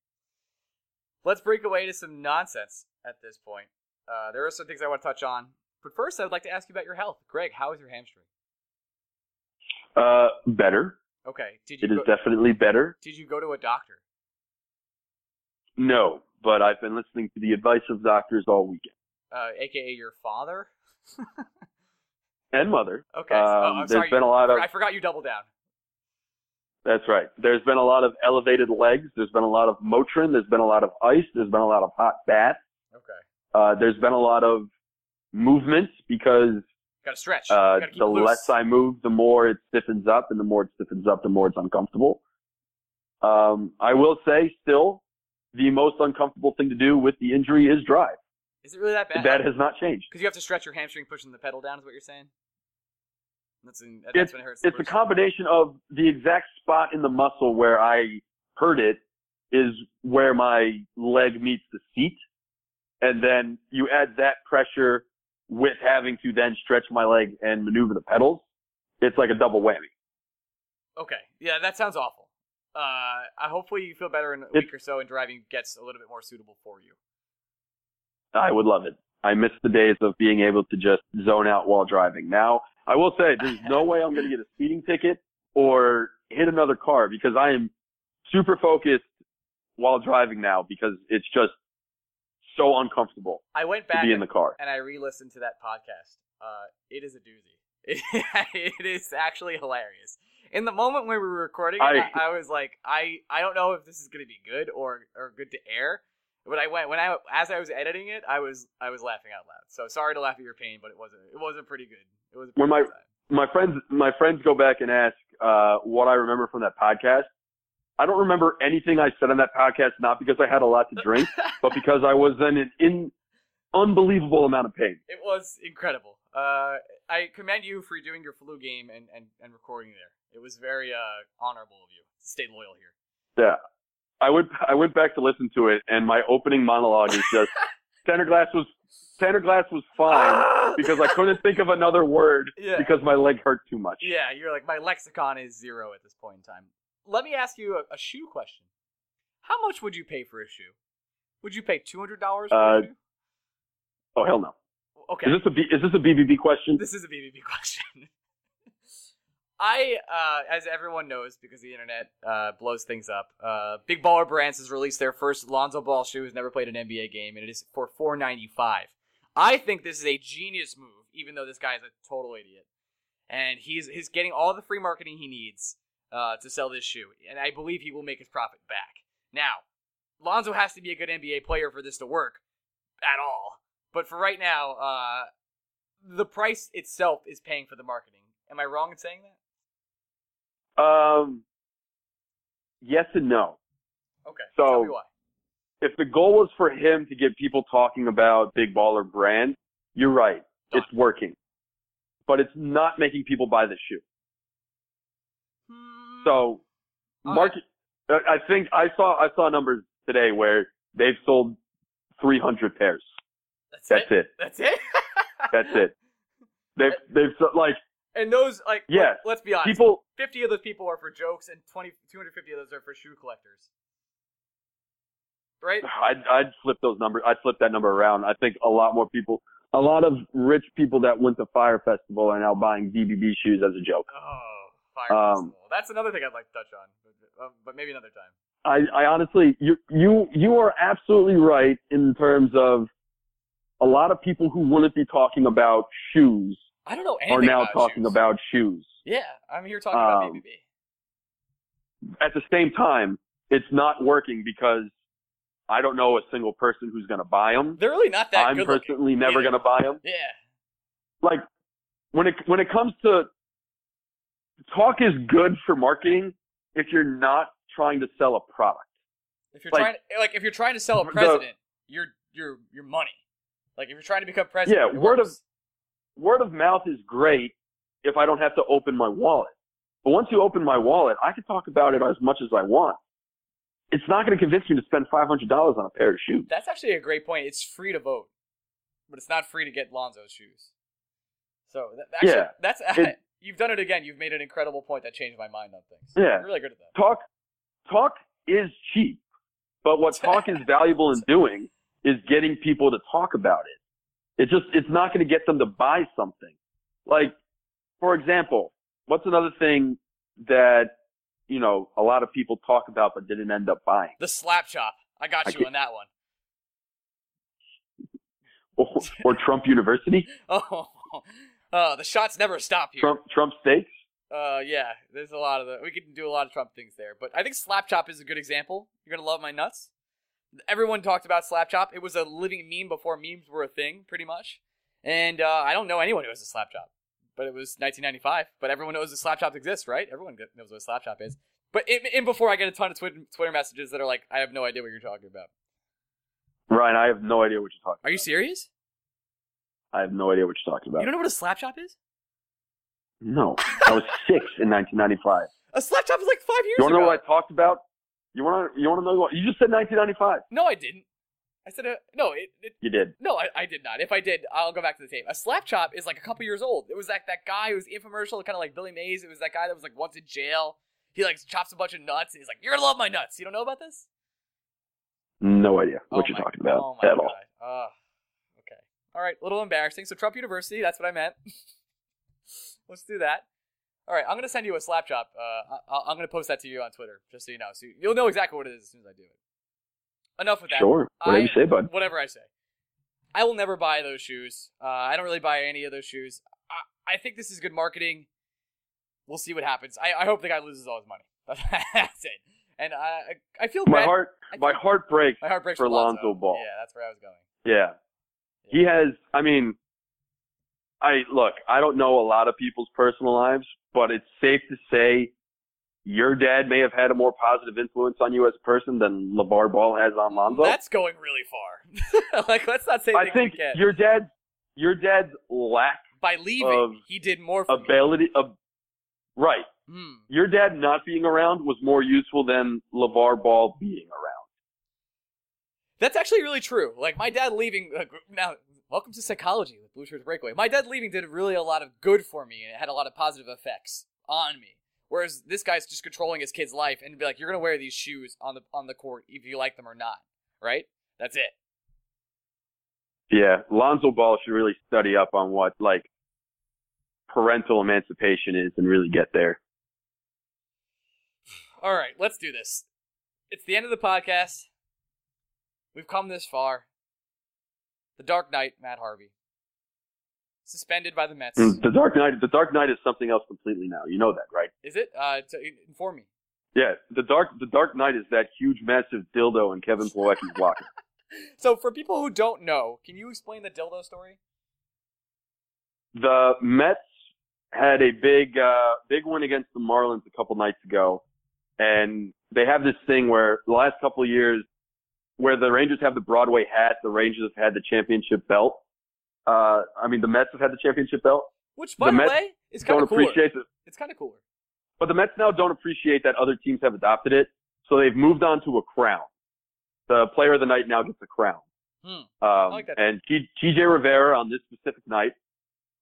Let's break away to some nonsense at this point. Uh, there are some things I want to touch on, but first I would like to ask you about your health, Greg. How is your hamstring? Uh, better. Okay, did you It is go, definitely better. did you go to a doctor? No, but I've been listening to the advice of doctors all weekend uh, aka your father. and mother. Okay, so- oh, I'm Um, sorry. been a lot of. I forgot you doubled down. That's right. There's been a lot of elevated legs. There's been a lot of Motrin. There's been a lot of ice. There's been a lot of hot baths. Okay. Uh, there's been a lot of movement because Got to stretch. uh, Gotta keep the loose. less I move, the more it stiffens up, and the more it stiffens up, the more it's uncomfortable. Um, I will say, still, the most uncomfortable thing to do with the injury is drive. Is it really that bad? That has not changed. Because you have to stretch your hamstring pushing the pedal down. Is what you're saying? That's, in, that's It's when it hurts. the it's a combination of the exact spot in the muscle where I hurt it is where my leg meets the seat, and then you add that pressure with having to then stretch my leg and maneuver the pedals. It's like a double whammy. Okay. Yeah, that sounds awful. Uh, I hopefully you feel better in a week or so, and driving gets a little bit more suitable for you. I would love it. I miss the days of being able to just zone out while driving. Now, I will say there's no way I'm going to get a speeding ticket or hit another car because I am super focused while driving now because it's just so uncomfortable I went back to be in the car. and I re-listened to that podcast. Uh, it is a doozy. It, is actually hilarious. In the moment when we were recording it, I, I- was like, I, I don't know if this is gonna be good or or good to air. But I went when I as I was editing it, I was I was laughing out loud. So sorry to laugh at your pain, but it wasn't it wasn't pretty good. It was When my- time. My friends, my friends go back and ask uh, what I remember from that podcast. I don't remember anything I said on that podcast, not because I had a lot to drink, but because I was in an in unbelievable amount of pain. It was incredible. Uh, I commend you for doing your flu game and, and, and recording there. It was very uh, honorable of you to stay loyal here. Yeah. I went I went back to listen to it and my opening monologue is just center glass was center glass was fine because I couldn't think of another word Yeah. because my leg hurt too much. Yeah, you're like my lexicon is zero at this point in time. Let me ask you a, a shoe question. How much would you pay for a shoe? Would you pay two hundred dollars for Uh, a shoe? Oh hell no. Okay, Is this a B, is this a BBB question? this is a BBB question. I, uh, as everyone knows, because the internet uh, blows things up, uh, Big Baller Brands has released their first Lonzo Ball shoe. Who's never played an NBA game, and it is for four ninety five. I think this is a genius move, even though this guy is a total idiot, and he's he's getting all the free marketing he needs uh, to sell this shoe, and I believe he will make his profit back. Now, Lonzo has to be a good NBA player for this to work at all, but for right now, uh, the price itself is paying for the marketing. Am I wrong in saying that? Um yes and no. Okay. So- tell me why. If the goal was for him to get people talking about Big Baller brand, you're right. Done. It's working. But it's not making people buy the shoe. Hmm. So All market I I think I saw I saw numbers today where they've sold 300 pairs. that's, That's it. it. That's it. That's it. They've they've like And those, like, Yes. let, us be honest. people 50 of those people are for jokes, and 20, 250 of those are for shoe collectors. Right? I'd, I'd flip those numbers. I'd flip that number around. I think a lot more people, a lot of rich people that went to Fyre Festival are now buying BBB shoes as a joke. Oh, fire Um, festival. That's another thing I'd like to touch on, but, um, but maybe another time. I, I honestly, you, you, you are absolutely right in terms of a lot of people who wouldn't be talking about shoes I don't know are now about talking shoes. about shoes. Yeah, I'm here talking about Um, BBB. At the same time, it's not working because I don't know a single person who's going to buy them. They're really not that I'm personally never going to buy them. Yeah. like when it when it comes to talk is good for marketing if you're not trying to sell a product. If you're Like- trying, like, if you're trying to sell a The- president, you're you're your money. Like, if you're trying to become president, Yeah, word of-. Word of mouth is great if I don't have to open my wallet. But once you open my wallet, I can talk about it as much as I want. It's not going to convince me to spend five hundred dollars on a pair of shoes. That's actually a great point. It's free to vote, but it's not free to get Lonzo's shoes. So that, actually, Yeah, that's it- you've done it again. You've made an incredible point that changed my mind on things. Yeah. You're really good at that. Talk, talk is cheap, but what talk is valuable in doing is getting people to talk about it. It's just, it's not going to get them to buy something. Like, for example, what's another thing that, you know, a lot of people talk about but didn't end up buying? The slap chop. I got I you on that one. Or, or Trump University? Oh, uh, the shots never stop here. Trump, Trump steaks? Uh, yeah, there's a lot of the. We can do a lot of Trump things there, but I think slap chop is a good example. You're gonna love my nuts. Everyone talked about slap chop. It was a living meme before memes were a thing, pretty much. And uh, I don't know anyone who has a slap chop, but it was 1995. But everyone knows that slap chop exists, right? Everyone knows what a slap chop is. But in, in before I get a ton of Twitter, Twitter messages that are like, I have no idea what you're talking about. Ryan, I have no idea what you're talking Are you serious? I have no idea what you're talking about. You don't know what a slap chop is? no. I was six in 1995. A slap chop is like five years You ago. know what I talked about? You want to you want to know what? You just said 1995. No, I didn't. I said uh, no. It, it You did. no, I, I did not. If I did, I'll go back to the tape. A slap chop is like a couple years old. It was like that guy who was infomercial, kind of like Billy Mays. It was that guy that was like once in jail. He like chops a bunch of nuts, and he's like, "You're gonna love my nuts." You don't know about this? No idea what Oh you're my- talking about oh at all. God. Ah, okay. All right. A little embarrassing. So Trump University. That's what I meant. Let's do that. All right. I'm gonna send you a slap chop. Uh, I- I'm gonna post that to you on Twitter, just so you know. So you'll know exactly what it is as soon as I do it. Enough with that. Sure. Whatever I- you say, bud. Whatever I say. I will never buy those shoes. Uh, I don't really buy any of those shoes. I, I think this is good marketing. We'll see what happens. I, I hope the guy loses all his money. That's it. And I I feel My bad. heart my heart breaks. my heart breaks for for Lonzo. Lonzo Ball. Yeah, that's where I was going. Yeah. He has I mean I look, I don't know a lot of people's personal lives, but it's safe to say your dad may have had a more positive influence on you as a person than LeVar Ball has on Lonzo. That's going really far. like, let's not say I think your dad's your dad's lack By leaving, of he did more for me. ability of right. Hmm. Your dad not being around was more useful than LeVar Ball being around. That's actually really true. Like my dad leaving. Uh, now, welcome to psychology with Blue Shirts Breakaway. My dad leaving did really a lot of good for me, and it had a lot of positive effects on me. Whereas this guy's just controlling his kid's life and be like, "You're gonna wear these shoes on the on the court if you like them or not." Right? That's it. Yeah, Lonzo Ball should really study up on what like parental emancipation is and really get there. All right, let's do this. It's the end of the podcast. We've come this far. The Dark Knight, Matt Harvey, suspended by the Mets. Mm, The Dark Knight, the Dark Knight is something else completely now. You know that, right? Is it? Uh, to inform me. Yeah, the Dark, the Dark Knight is that huge, massive dildo in Kevin Plawecki's locker. So, for people who don't know, can you explain the dildo story? The Mets had a big, uh, big win against the Marlins a couple nights ago, and they have this thing where the last couple years, where the Rangers have the Broadway hat, the Rangers have had the championship belt. Uh, I mean, the Mets have had the championship belt. Which, by The Mets way, is kind of the, It's kind of cooler. But the Mets now don't appreciate that other teams have adopted it, so they've moved on to a crown. The player of the night now gets a crown. Hmm. Um, like that. and T- TJ Rivera on this specific night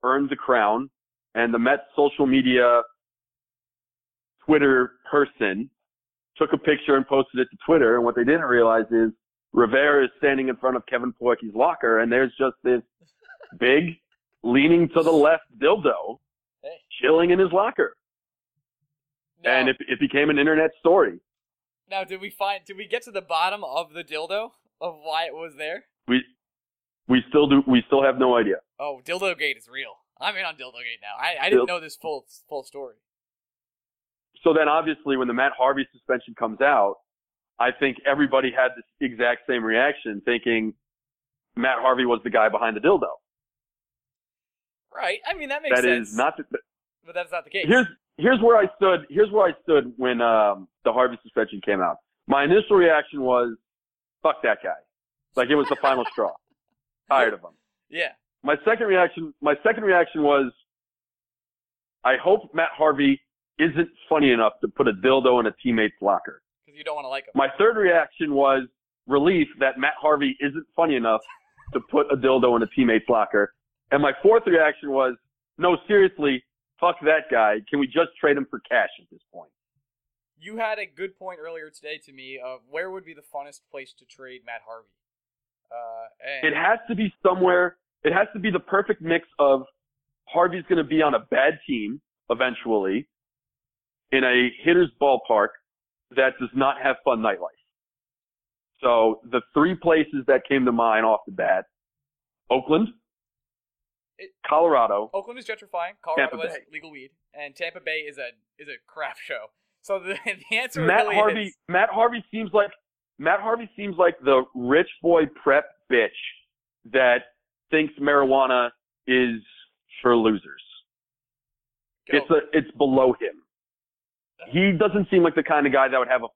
earned the crown, and the Mets social media Twitter person took a picture and posted it to Twitter. And what they didn't realize is Rivera is standing in front of Kevin Plawecki's locker, and there's just this big, leaning to the left dildo Hey. chilling in his locker Now, and it, it became an internet story. now, did we find? Did we get to the bottom of the dildo of why it was there? We we still do we still have no idea. Oh, dildo gate is real. I'm in on dildo gate now. I, I didn't know this full full story. So then obviously when the Matt Harvey suspension comes out, I think everybody had this exact same reaction, thinking Matt Harvey was the guy behind the dildo. Right. I mean, that makes That sense. is not. The, But that's not the case. here's here's where I stood. Here's where I stood when um, the Harvey suspension came out. My initial reaction was, "Fuck that guy!" Like it was the final straw. Tired of him. yeah. my second reaction my second reaction was I hope Matt Harvey isn't funny enough to put a dildo in a teammate's locker. Because you don't want to like him. My third reaction was relief that Matt Harvey isn't funny enough to put a dildo in a teammate's locker. And my fourth reaction was, no, seriously, fuck that guy. Can we just trade him for cash at this point? You had a good point earlier today to me of where would be the funnest place to trade Matt Harvey. Uh, and It has to be somewhere. It has to be the perfect mix of Harvey's going to be on a bad team eventually in a hitter's ballpark that does not have fun nightlife. So the three places that came to mind off the bat, Oakland, It- Colorado, Oakland is gentrifying. Colorado Tampa Bay. legal weed, and Tampa Bay is a is a craft show. So the, the answer Matt really Harvey. is Matt Harvey seems like Matt Harvey seems like the rich boy prep bitch that thinks marijuana is for losers. Go. It's a, it's below him. He doesn't seem like the kind of guy that would have a,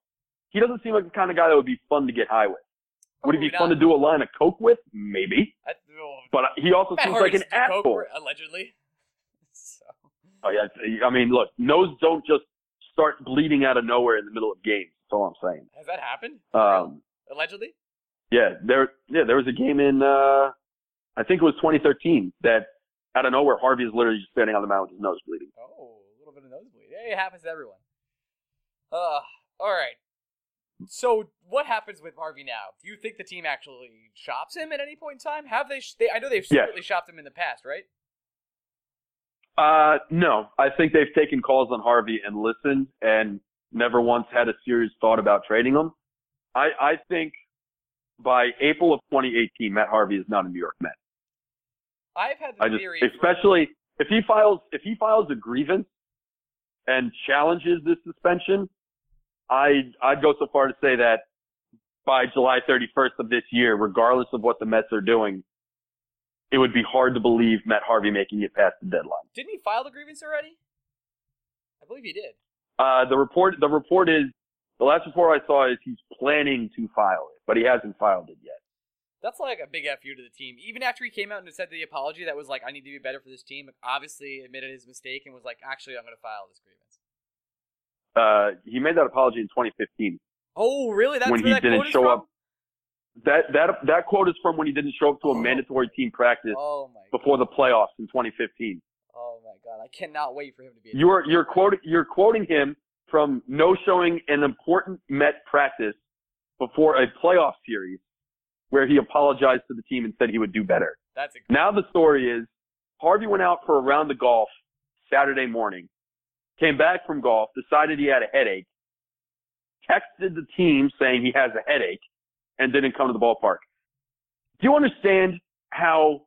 he doesn't seem like the kind of guy that would be fun to get high with. Would he be fun to do a line of coke with? Maybe. I, oh, But he also Matt seems like an asshole. allegedly. So, Oh yeah, I mean, look, nose don't just start bleeding out of nowhere in the middle of games. That's all I'm saying. has that happened? Um, allegedly? yeah, there, yeah, there was a game in, uh, I think it was 2013 that out of nowhere Harvey is literally just standing on the mound with his nose bleeding. Oh, a little bit of nosebleed. Hey, it happens to everyone. Uh, all right. So, what happens with Harvey now? Do you think the team actually shops him at any point in time? Have they? Sh- they I know they've Yes. secretly shopped him in the past, right? Uh, no, I think they've taken calls on Harvey and listened and never once had a serious thought about trading him. I, I think by April of 2018, Matt Harvey is not a New York Met. I've had the I just, theory, for- especially if he files, if he files a grievance and challenges this suspension, I, I'd go so far to say that by July 31st of this year, regardless of what the Mets are doing, it would be hard to believe Matt Harvey making it past the deadline. didn't he file the grievance already? I believe he did. Uh, the report, the report is, the last report I saw is he's planning to file it, but he hasn't filed it yet. That's like a big fu to the team. Even after he came out and said the apology, that was like, "I need to be better for this team." Obviously, admitted his mistake and was like, "Actually, I'm going to file this grievance." Uh, he made that apology in 2015. Oh, really? That's When he that didn't quote show up That, that, that quote is from when he didn't show up to a Oh. mandatory team practice Oh before the playoffs in 2015. Oh my god, I cannot wait for him to be. a You're, you're quoting, you're quoting him from no showing an important Met practice before a playoff series where he apologized to the team and said he would do better. That's a Now the story is Harvey went out for a round of golf Saturday morning, came back from golf, decided he had a headache, texted the team saying he has a headache, and didn't come to the ballpark. Do you understand how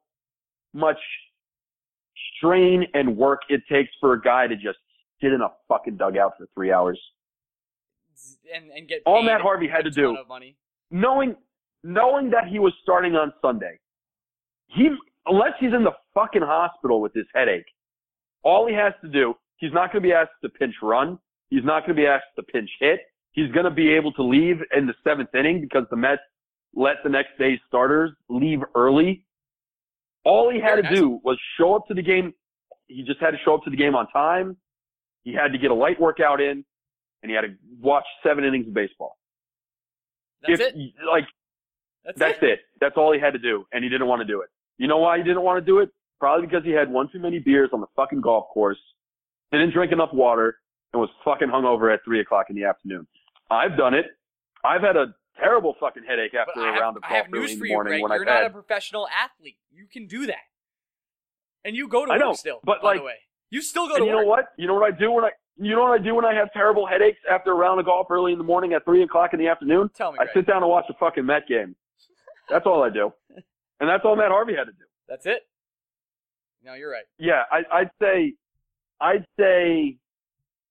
much strain and work it takes for a guy to just sit in a fucking dugout for three hours? and and get All Matt Harvey had to do knowing knowing that he was starting on Sunday, he unless he's in the fucking hospital with this headache, all he has to do, he's not going to be asked to pinch run. He's not going to be asked to pinch hit. He's going to be able to leave in the seventh inning because the Mets let the next day's starters leave early. All he had to do was show up to the game. He just had to show up to the game on time. He had to get a light workout in, and he had to watch seven innings of baseball. That's if, it. Like That's, that's it. it. That's all he had to do, and he didn't want to do it. You know why he didn't want to do it? Probably because he had one too many beers on the fucking golf course, didn't drink enough water, and was fucking hungover at three o'clock in the afternoon. I've done it. I've had a terrible fucking headache But after I a have, round of I golf early in the you, morning Greg. when You're I've not had. a professional athlete. You can do that, and you go to I work still. but, by like- the way, you still go to you work. know what? You know what I do when I you know what I do when I have terrible headaches after a round of golf early in the morning at three o'clock in the afternoon? Tell me, I Greg. sit down and watch a fucking Met game. That's all I do, and that's all Matt Harvey had to do. That's it. No, you're right. yeah, I, I'd say, I'd say,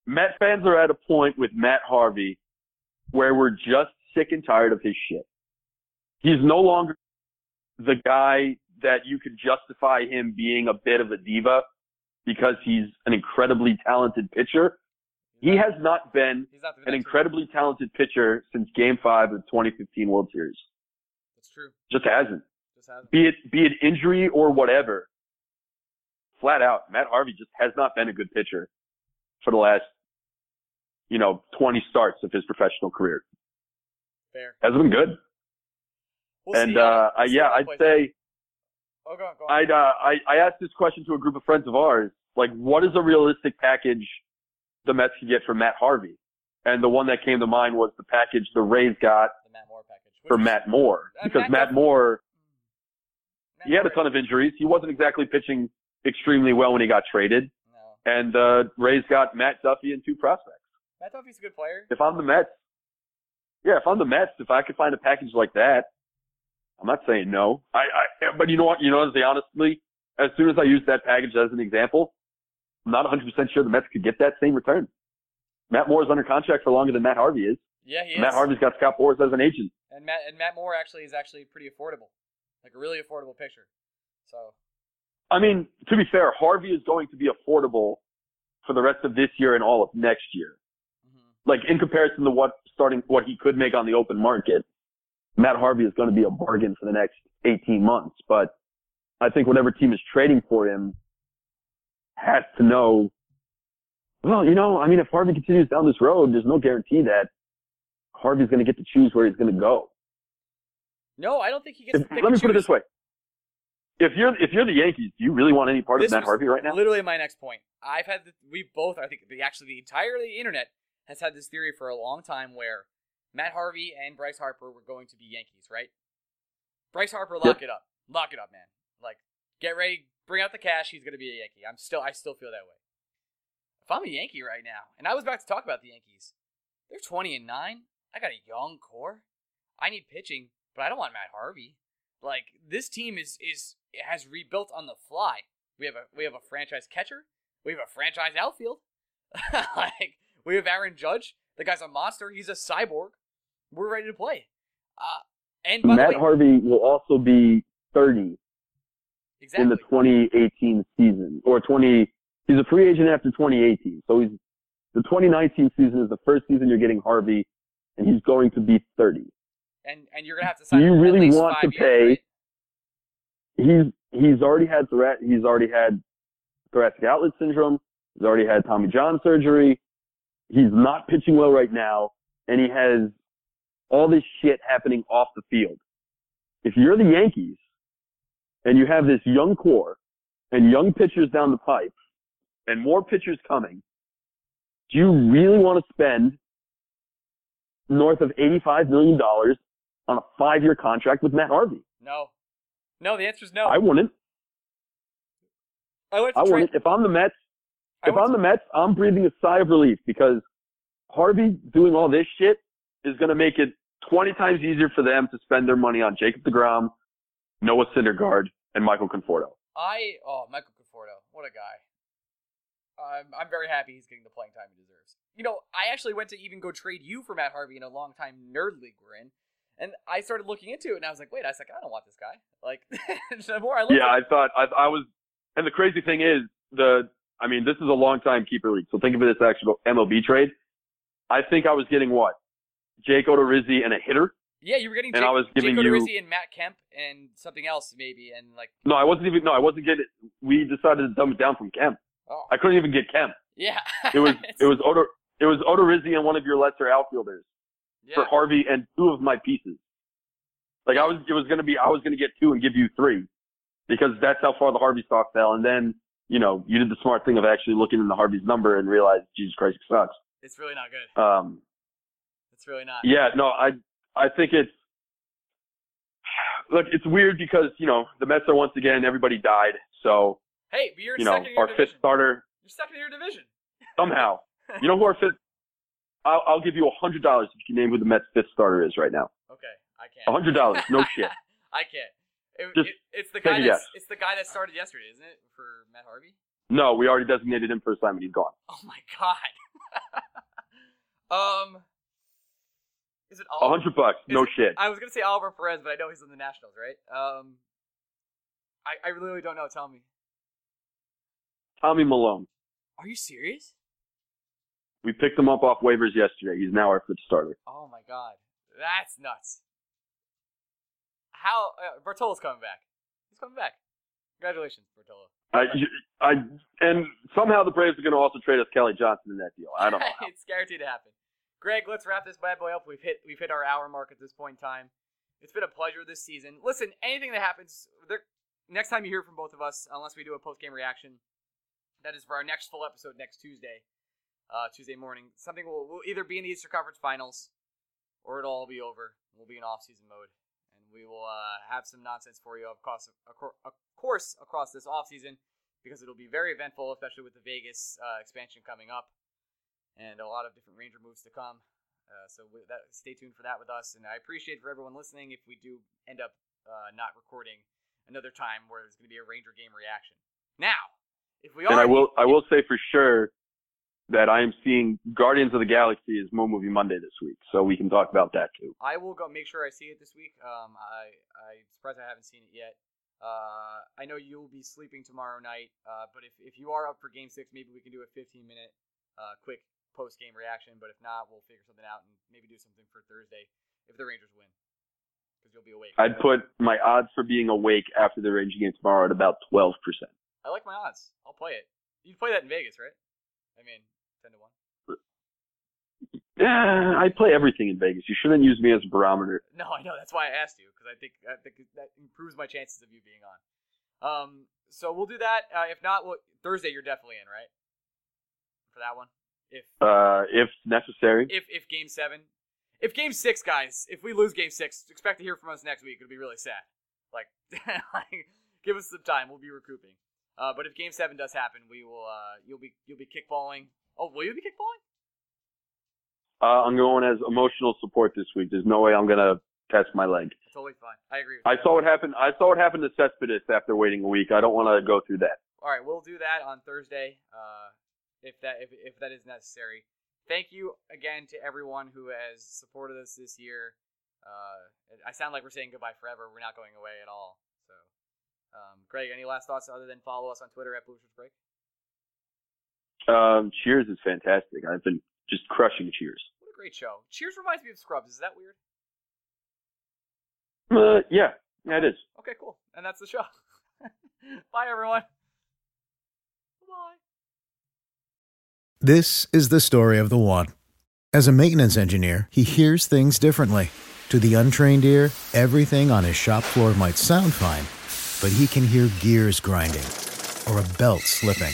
Met fans are at a point with Matt Harvey where we're just sick and tired of his shit. He's no longer the guy that you could justify him being a bit of a diva because he's an incredibly talented pitcher. He has not been not an one. incredibly talented pitcher since Game Five of the 2015 World Series. That's true. Just hasn't. Just hasn't. Be it be it injury or whatever. Flat out, Matt Harvey just has not been a good pitcher for the last, you know, 20 starts of his professional career. Fair. Hasn't been good. We'll and uh, I, yeah, I'd say. Oh, go on, go on. I'd uh, I I asked this question to a group of friends of ours, like, what is a realistic package the Mets could get for Matt Harvey? And the one that came to mind was the package the Rays got the Matt. For Matt Moore, because Matt Matt Moore Matt he had a ton of injuries. He wasn't exactly pitching extremely well when he got traded. No. And uh, Rays got Matt Duffy and two prospects. Matt Duffy's a good player. If I'm the Mets, yeah, if I'm the Mets, if I could find a package like that, I'm not saying no. I, I but you know what? You know, honestly, honestly, as soon as I use that package as an example, I'm not 100% sure the Mets could get that same return. Matt Moore is under contract for longer than Matt Harvey is. Yeah, he is. Matt Harvey's got Scott Boras as an agent. and Matt and Matt Moore actually is actually pretty affordable, like a really affordable picture. So I mean, to be fair, Harvey is going to be affordable for the rest of this year and all of next year. mhm. Like in comparison to what starting what he could make on the open market, Matt Harvey is going to be a bargain for the next 18 months. But I think whatever team is trading for him has to know. Well, you know, I mean, if Harvey continues down this road, there's no guarantee that Harvey's going to get to choose where he's going to go. no, I don't think he gets. If, to let me and put it this way: if you're if you're the Yankees, do you really want any part This of Matt Harvey right now? Literally my next point. I've had the, we both I think the actually the entire the internet has had this theory for a long time where Matt Harvey and Bryce Harper were going to be Yankees, right? Bryce Harper, lock it up, lock it up, man. Like get ready, bring out the cash. He's gonna be a Yankee. I'm still I still feel that way. If I'm a Yankee right now, and I was about to talk about the Yankees, they're 20 and nine. I got a young core. I need pitching, but I don't want Matt Harvey. Like this team is is has rebuilt on the fly. We have a we have a franchise catcher. We have a franchise outfield. like we have Aaron Judge. The guy's a monster. He's a cyborg. We're ready to play. Uh, and Matt way, Harvey will also be 30 exactly. in the 2018 season or 20. He's a free agent after 2018, so he's the 2019 season is the first season you're getting Harvey, and he's going to be 30. and and you're gonna have to sign. Do you him for at really want to years, pay- right? He's he's already had thora- he's already had thoracic outlet syndrome. He's already had Tommy John surgery. He's not pitching well right now, and he has all this shit happening off the field. If you're the Yankees and you have this young core and young pitchers down the pipe and more pitchers coming, do you really want to spend north of $85 million on a five year contract with Matt Harvey? No, no. The answer is no. I wouldn't. I I wouldn't. If I'm the Mets, if I'm the Mets, I'm breathing a sigh of relief because Harvey doing all this shit is going to make it 20 times easier for them to spend their money on Jacob DeGrom, Noah Syndergaard, and Michael Conforto. I oh Michael Conforto, what a guy. I'm I'm very happy he's getting the playing time he deserves. You know, I actually went to even go trade you for Matt Harvey in a long time nerd league we're in, and I started looking into it, and I was like, wait, I was like, I don't want this guy. Like the more I look, Yeah, I thought I, I was, and the crazy thing is the. I mean, this is a long time keeper league, so think of it as actual MLB trade. I think I was getting what, Jake Odorizzi and a hitter. yeah, you were getting and Jake, I was giving Jake you- and Matt Kemp and something else maybe, and like No, I wasn't even. No, I wasn't getting. We decided to dumb it down from Kemp. oh I couldn't even get Kemp. yeah, It was it was Odo it was Odorizzi and one of your lesser outfielders yeah. for Harvey and two of my pieces. Like I was it was gonna be I was gonna get two and give you three because that's how far the Harvey stock fell. And then you know you did the smart thing of actually looking in the Harvey's number and realized Jesus Christ it sucks. It's really not good. Um, It's really not. yeah, no, I I think it's look it's weird because you know the Mets are once again everybody died so Hey, you're you know second our division. fifth starter You're second in your division. somehow. You know who our fifth? I'll, I'll give you a hundred dollars if you can name who the Mets' fifth starter is right now. Okay, I can't. A hundred dollars, no shit. I can't. It, Just it, it's the guy that's it's the guy that started yesterday, isn't it? For Matt Harvey. No, we already designated him for assignment. He's gone. Oh my god. um, is it A hundred bucks, no it- shit. I was gonna say Oliver Perez, but I know he's in the Nationals, right? Um, I I really don't know. Tell me. Tommy Milone. Are you serious? We picked him up off waivers yesterday. He's now our fifth starter. Oh my god, that's nuts. How uh, Bartolo's coming back? He's coming back. Congratulations, Bartolo. I, I, and somehow the Braves are going to also trade us Kelly Johnson in that deal. I don't know. it's guaranteed to happen. Greg, let's wrap this bad boy up. We've hit we've hit our hour mark at this point in time. It's been a pleasure this season. Listen, anything that happens, there, next time you hear from both of us, unless we do a post game reaction, that is for our next full episode next Tuesday, uh, Tuesday morning. Something will will either be in the Eastern Conference Finals, or it'll all be over. We'll be in off season mode, and we will uh, have some nonsense for you, of course, of course, across this off season, because it'll be very eventful, especially with the Vegas uh, expansion coming up and a lot of different Ranger moves to come. Uh, so that, stay tuned for that with us. And I appreciate for everyone listening if we do end up uh, not recording another time where there's going to be a Ranger game reaction. Now, if we are, And I will, I will say for sure, that I am seeing Guardians of the Galaxy is Mo Movie Monday this week, so we can talk about that too. I will go make sure I see it this week. Um, I I'm surprised I haven't seen it yet. Uh, I know you'll be sleeping tomorrow night, uh, but if, if you are up for Game Six, maybe we can do a 15 minute uh, quick post game reaction. But if not, we'll figure something out and maybe do something for Thursday if the Rangers win, because you'll be awake. I'd put my odds for being awake after the Rangers game tomorrow at about 12%. I like my odds. I'll play it. You'd play that in Vegas, right? I mean, ten to one. Yeah, I play everything in Vegas. You shouldn't use me as a barometer. No, I know. That's why I asked you because I think I think that improves my chances of you being on. Um, so we'll do that. Uh, if not, well, Thursday you're definitely in, right? For that one, if Uh, if necessary. if if game seven, if game six, guys, if we lose game six, expect to hear from us next week. It'll be really sad. Like, like give us some time. We'll be recouping. Uh, but if game seven does happen, we will. Uh, you'll be you'll be kickballing. Oh, will you be kickballing? Uh, I'm going as emotional support this week. There's no way I'm gonna test my leg. It's Totally fine. I agree. With I saw what happened. I saw what happened to Cespedes after waiting a week. I don't want to go through that. All right, we'll do that on Thursday, uh, if that if, if that is necessary. Thank you again to everyone who has supported us this year. Uh, I sound like we're saying goodbye forever. We're not going away at all. So, um, Greg, any last thoughts other than follow us on Twitter at Blue Break? Um, Cheers is fantastic. I've been just crushing Cheers. What a great show! Cheers reminds me of Scrubs. Is that weird? Uh, yeah, yeah, it is. Okay, cool. And that's the show. Bye, everyone. Bye. This is the story of the one. As a maintenance engineer, he hears things differently. To the untrained ear, everything on his shop floor might sound fine, but he can hear gears grinding or a belt slipping.